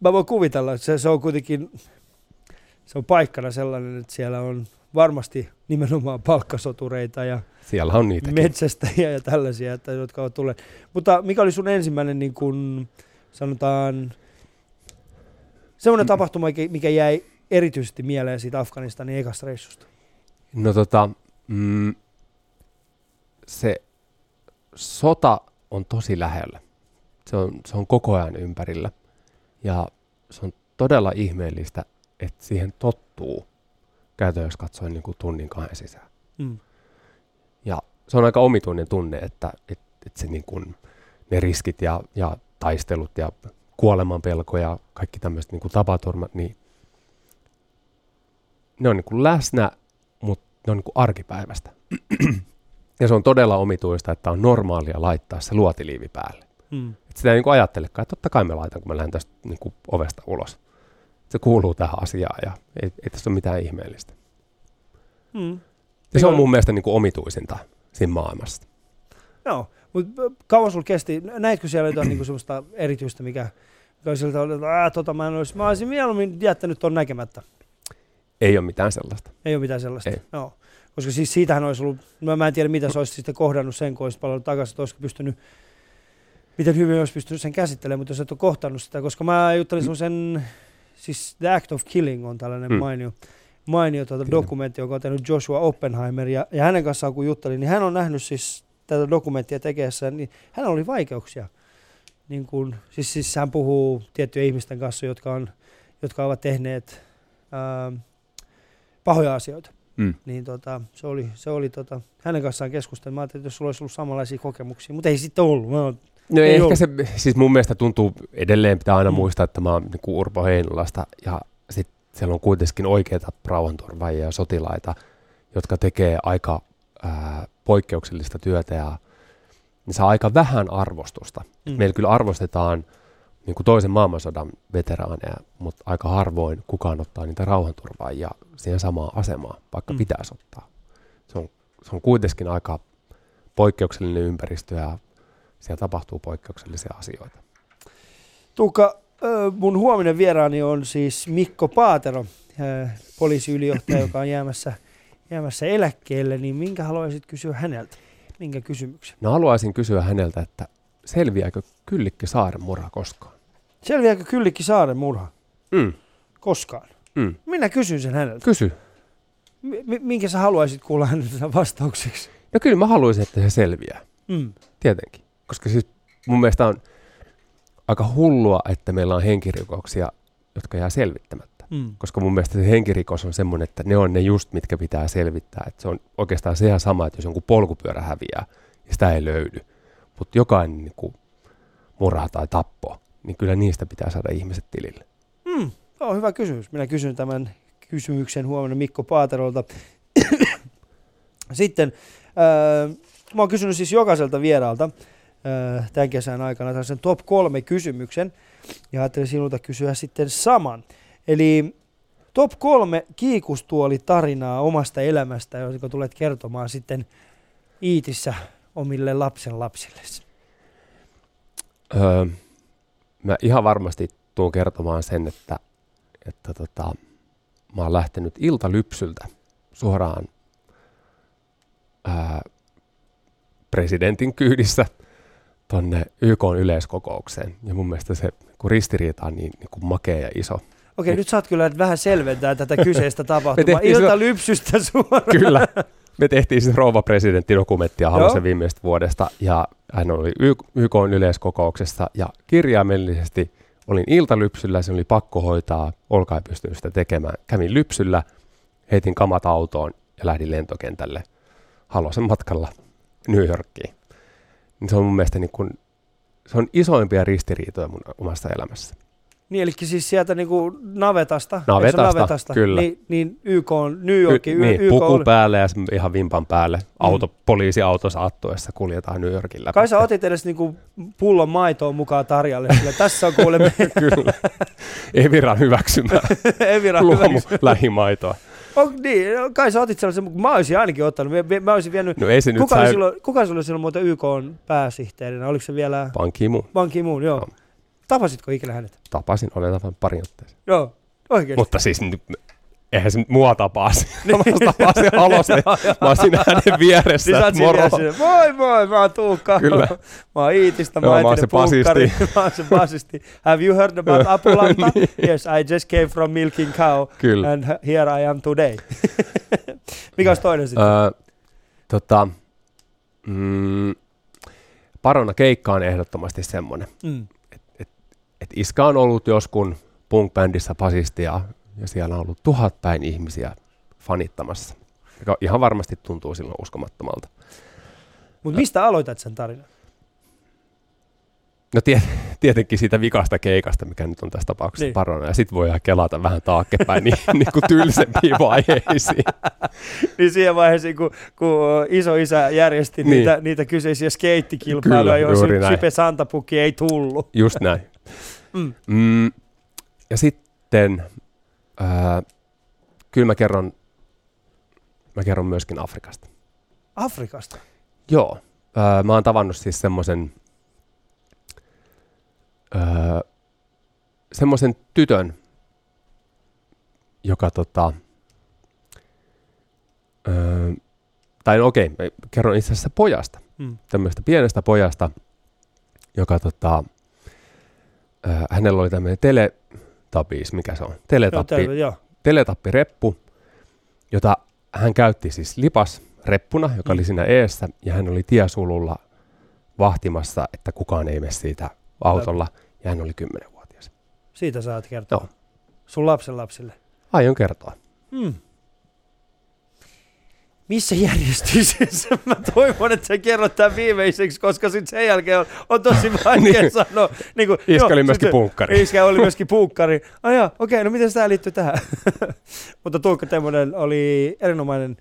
mä voin kuvitella, että se, se on kuitenkin, se on paikkana sellainen, että siellä on varmasti nimenomaan palkkasotureita ja Siellä on niitäkin. metsästäjiä ja tällaisia, että, jotka ovat tulleet. Mutta mikä oli sun ensimmäinen, niin kun, sanotaan, semmoinen Mm. tapahtuma, mikä- mikä jäi erityisesti mieleen siitä Afganistanin ekasta reissusta? No tota, mm, se sota on tosi lähellä. Se on, se on koko ajan ympärillä. Ja se on todella ihmeellistä, että siihen tottuu käytännössä katsoen niin kuin tunnin kahden sisään. Mm. Ja se on aika omituinen tunne, että, että, että se niin kuin, ne riskit ja, ja taistelut ja kuoleman pelko ja kaikki tämmöiset niin tapaturmat, niin ne on niin kuin läsnä, mutta ne on niin kuin arkipäivästä. ja se on todella omituista, että on normaalia laittaa se luotiliivi päälle. Mm. Et sitä ei niin kuin ajattelekaan, että totta kai mä laitan, kun mä lähden tästä niin kuin ovesta ulos. Se kuuluu tähän asiaan ja ei, ei tässä ole mitään ihmeellistä. Mm. Ja se on Mikä- mun mielestä niin kuin omituisinta siinä maailmassa. Joo, mutta kauan sulla kesti, näitkö siellä jotain niinku semmoista erityistä, mikä, mikä oli siltä, että "Ää, tota mä en olisi, mä olisin mieluummin jättänyt ton näkemättä. Ei ole mitään sellaista. Ei ole mitään sellaista. Ei. Joo. Koska siis siitähän olisi ollut, no mä en tiedä mitä se olisi sitten kohdannut sen, kun olisi palannut takaisin, että olisiko pystynyt, miten hyvin olisi pystynyt sen käsittelemään, mutta jos et ole kohtannut sitä, koska mä juttelin semmoisen, siis The Act of Killing on tällainen Mm. mainio, mainio tuota dokumentti, joka on tehnyt Joshua Oppenheimer, ja, ja hänen kanssaan kun juttelin, niin hän on nähnyt siis tätä dokumenttia tekeessä, niin hän oli vaikeuksia. Niin kun, siis, siis hän puhuu tiettyjen ihmisten kanssa, jotka, on, jotka ovat tehneet ää, pahoja asioita Mm. niin tota, se oli, se oli tota, hänen kanssaan keskustelin. Mä ajattelin, että jos sulla olisi ollut samanlaisia kokemuksia, mutta ei sitten ollut. Mä oon, No Ei ehkä ollut. se, siis mun mielestä tuntuu, edelleen pitää aina Mm. muistaa, että mä oon niin Urpo Heinolasta ja sit siellä on kuitenkin oikeita rauhanturvaajia ja sotilaita, jotka tekee aika ää, poikkeuksellista työtä ja ne saa aika vähän arvostusta. mm. Meillä kyllä arvostetaan niin kuin toisen maailmansodan veteraaneja, mutta aika harvoin kukaan ottaa niitä rauhanturvaajia siihen samaan asemaan, vaikka mm. pitäisi ottaa. Se on, se on kuitenkin aika poikkeuksellinen ympäristö ja siellä tapahtuu poikkeuksellisia asioita. Tuukka, mun huominen vieraani on siis Mikko Paatero, poliisiylijohtaja, joka on jäämässä, jäämässä eläkkeelle. Niin minkä haluaisit kysyä häneltä? Minkä kysymyksen? No haluaisin kysyä häneltä, että selviääkö Kyllikki Saaren murha koskaan? Selviääkö Kyllikki Saaren murha? Mm. Koskaan. Mm. Minä kysyn sen häneltä. Kysy. M- minkä sä haluaisit kuulla häneltä vastaukseksi? No kyllä mä haluaisin, että se selviää. Mm. Tietenkin. Koska siis mun mielestä on aika hullua, että meillä on henkirikoksia, jotka jää selvittämättä. Mm. Koska mun mielestä se henkirikos on semmoinen, että ne on ne just, mitkä pitää selvittää. Että se on oikeastaan se ihan sama, että jos jonkun polkupyörä häviää ja sitä ei löydy. Mutta jokainen niin kuin murha tai tappo, niin kyllä niistä pitää saada ihmiset tilille. Mm, joo, hyvä kysymys. Minä kysyn tämän kysymyksen huomenna Mikko Paaterolta. Sitten äh, mä oon kysynyt siis jokaiselta vieraalta tämän kesän aikana tällaisen top kolme kysymyksen. Ja ajattelin sinulta kysyä sitten saman. Eli top kolme kiikustuoli tarinaa omasta elämästä, joka tulet kertomaan sitten Iitissä omille lapsen lapsille. Öö, mä ihan varmasti tuun kertomaan sen, että, että tota, mä oon lähtenyt iltalypsyltä suoraan ää, presidentin kyydissä tonne YK yleiskokoukseen. Ja mun mielestä se kun ristiriita on niin, niin kuin makea ja iso. Okei, nyt saat kyllä vähän selventää tätä kyseistä tapahtumaa. Ilta silloin- lypsystä suoraan. Kyllä. Me tehtiin siis rouva presidentti dokumenttia Joo. Halosen viimeisestä vuodesta ja hän oli YK yleiskokouksessa ja kirjaimellisesti olin iltalypsyllä, se oli pakko hoitaa, olkaa ei pystynyt sitä tekemään. Kävin lypsyllä, heitin kamat autoon ja lähdin lentokentälle Halosen matkalla New Yorkiin. Niin se on mun mielestä niin kuin, se on isoimpia ristiriitoja mun omassa elämässä. Niin, eli siis sieltä niinku navetasta, eikö se Navetasta, navetasta kyllä. Niin, niin YK on, New Yorkin, Y- niin, YK puku oli. päälle ja ihan vimpan päälle. Auto, poliisiauto saattuessa kuljetaan New Yorkin läpi. Kai sä otit edes niinku pullon maitoa mukaan Tarjalle, sillä tässä on kuule meidän Kyllä. Eviran hyväksymää Evira luomu hyväksy. lähimaitoa. On, niin, kai sä otit sellaisen, mä olisin ainakin ottanut, mä, mä olisin vienyt, No ei se nyt kuka, oli sai silloin, kuka sulla oli silloin muuten YK on pääsihteerinä, oliko se vielä Ban Ki-moon. Ban Ki-moon, joo. Joo. Tapasitko ikinä hänet? Tapasin, olen tavannut pari otteeseen. Joo, oikein. Mutta siis nyt, eihän se mua tapasi. Mä tapasin alusta. Mä olisin hänen vieressä. Niin siinä Moro. siinä, moi moi, mä oon Tuukka. Kyllä. Mä oon Iitistä, mä Joo, oon mä oon se basisti. punkkari. Mä oon se basisti. Have you heard about Apulanta? Yes, I just came from milking cow Niin. Kyllä. and here I am today. Mikä olisi toinen sitten? Öö, tota, mm, Parona keikka on ehdottomasti semmoinen. Mm. Et Iska on ollut joskun punk-bändissä basisti ja, ja siellä on ollut tuhat päin ihmisiä fanittamassa. Joka ihan varmasti tuntuu silloin uskomattomalta. Mut mistä aloitat sen tarinan? No tiet, tietenkin siitä vikasta keikasta, mikä nyt on tässä tapauksessa Niin. parona. Ja sitten voi ihan kelata vähän taaksepäin niin, niin kuin tylsempiin vaiheisiin. Niin siihen vaiheeseen, kun, kun iso isä järjesti niin. Niitä, niitä kyseisiä skeittikilpailuja, joihin. Sipe Santapukki ei tullut. Just näin. Mm. Mm, ja sitten, ää, kyllä mä kerron, mä kerron myöskin Afrikasta. Afrikasta. Joo. Ää, mä oon tavannut siis semmoisen ää, semmoisen tytön, joka tota, ää, tai no okei, mä kerron itse asiassa pojasta, Mm. tämmöistä pienestä pojasta, joka tota, ää, hänellä oli tämmöinen teletapis, mikä se on? Joo, Teletappi, terve, joo. teletappireppu, jota hän käytti siis lipas reppuna, joka oli Mm. siinä eessä, ja hän oli tiesululla vahtimassa, että kukaan ei mene siitä autolla, ja hän oli 10-vuotias. Siitä saat kertoa. Joo. Sun lapsen lapsille. Aion kertoa. Hmm. Missä järjestyksessä? Mä toivon, että sä kerrot tämän viimeiseksi, koska sitten sen jälkeen on, on tosi vaikea Niin. sanoa. Niin kuin, Iska oli myöskin punkkari. Iskä oli myöskin punkkari. Ai jaa, okei, no miten tämä liittyy tähän? Mutta Tuukka Temmonen oli erinomainen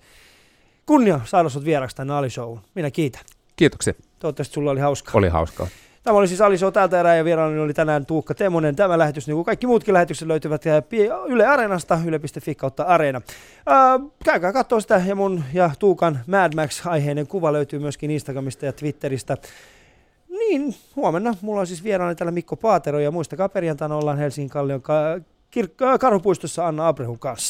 kunnia saada sut vieraksi tänne Ali Showhun. Minä kiitän. Kiitoksia. Toivottavasti sulla oli hauskaa. Oli hauskaa. Tämä oli siis Ali Show tältä erää ja vieraani oli tänään Tuukka Temonen. Tämä lähetys, niin kuin kaikki muutkin lähetykset, löytyvät eh, Yle Areenasta, yle.fi kautta Areena. Ää, käykää katsoa sitä ja mun ja Tuukan Mad Max-aiheinen kuva löytyy myöskin Instagramista ja Twitteristä. Niin, huomenna mulla on siis vieraani täällä Mikko Paatero ja muistakaa perjantaina ollaan Helsingin Kallion ka- kir- Karhupuistossa Anna Abrehun kanssa.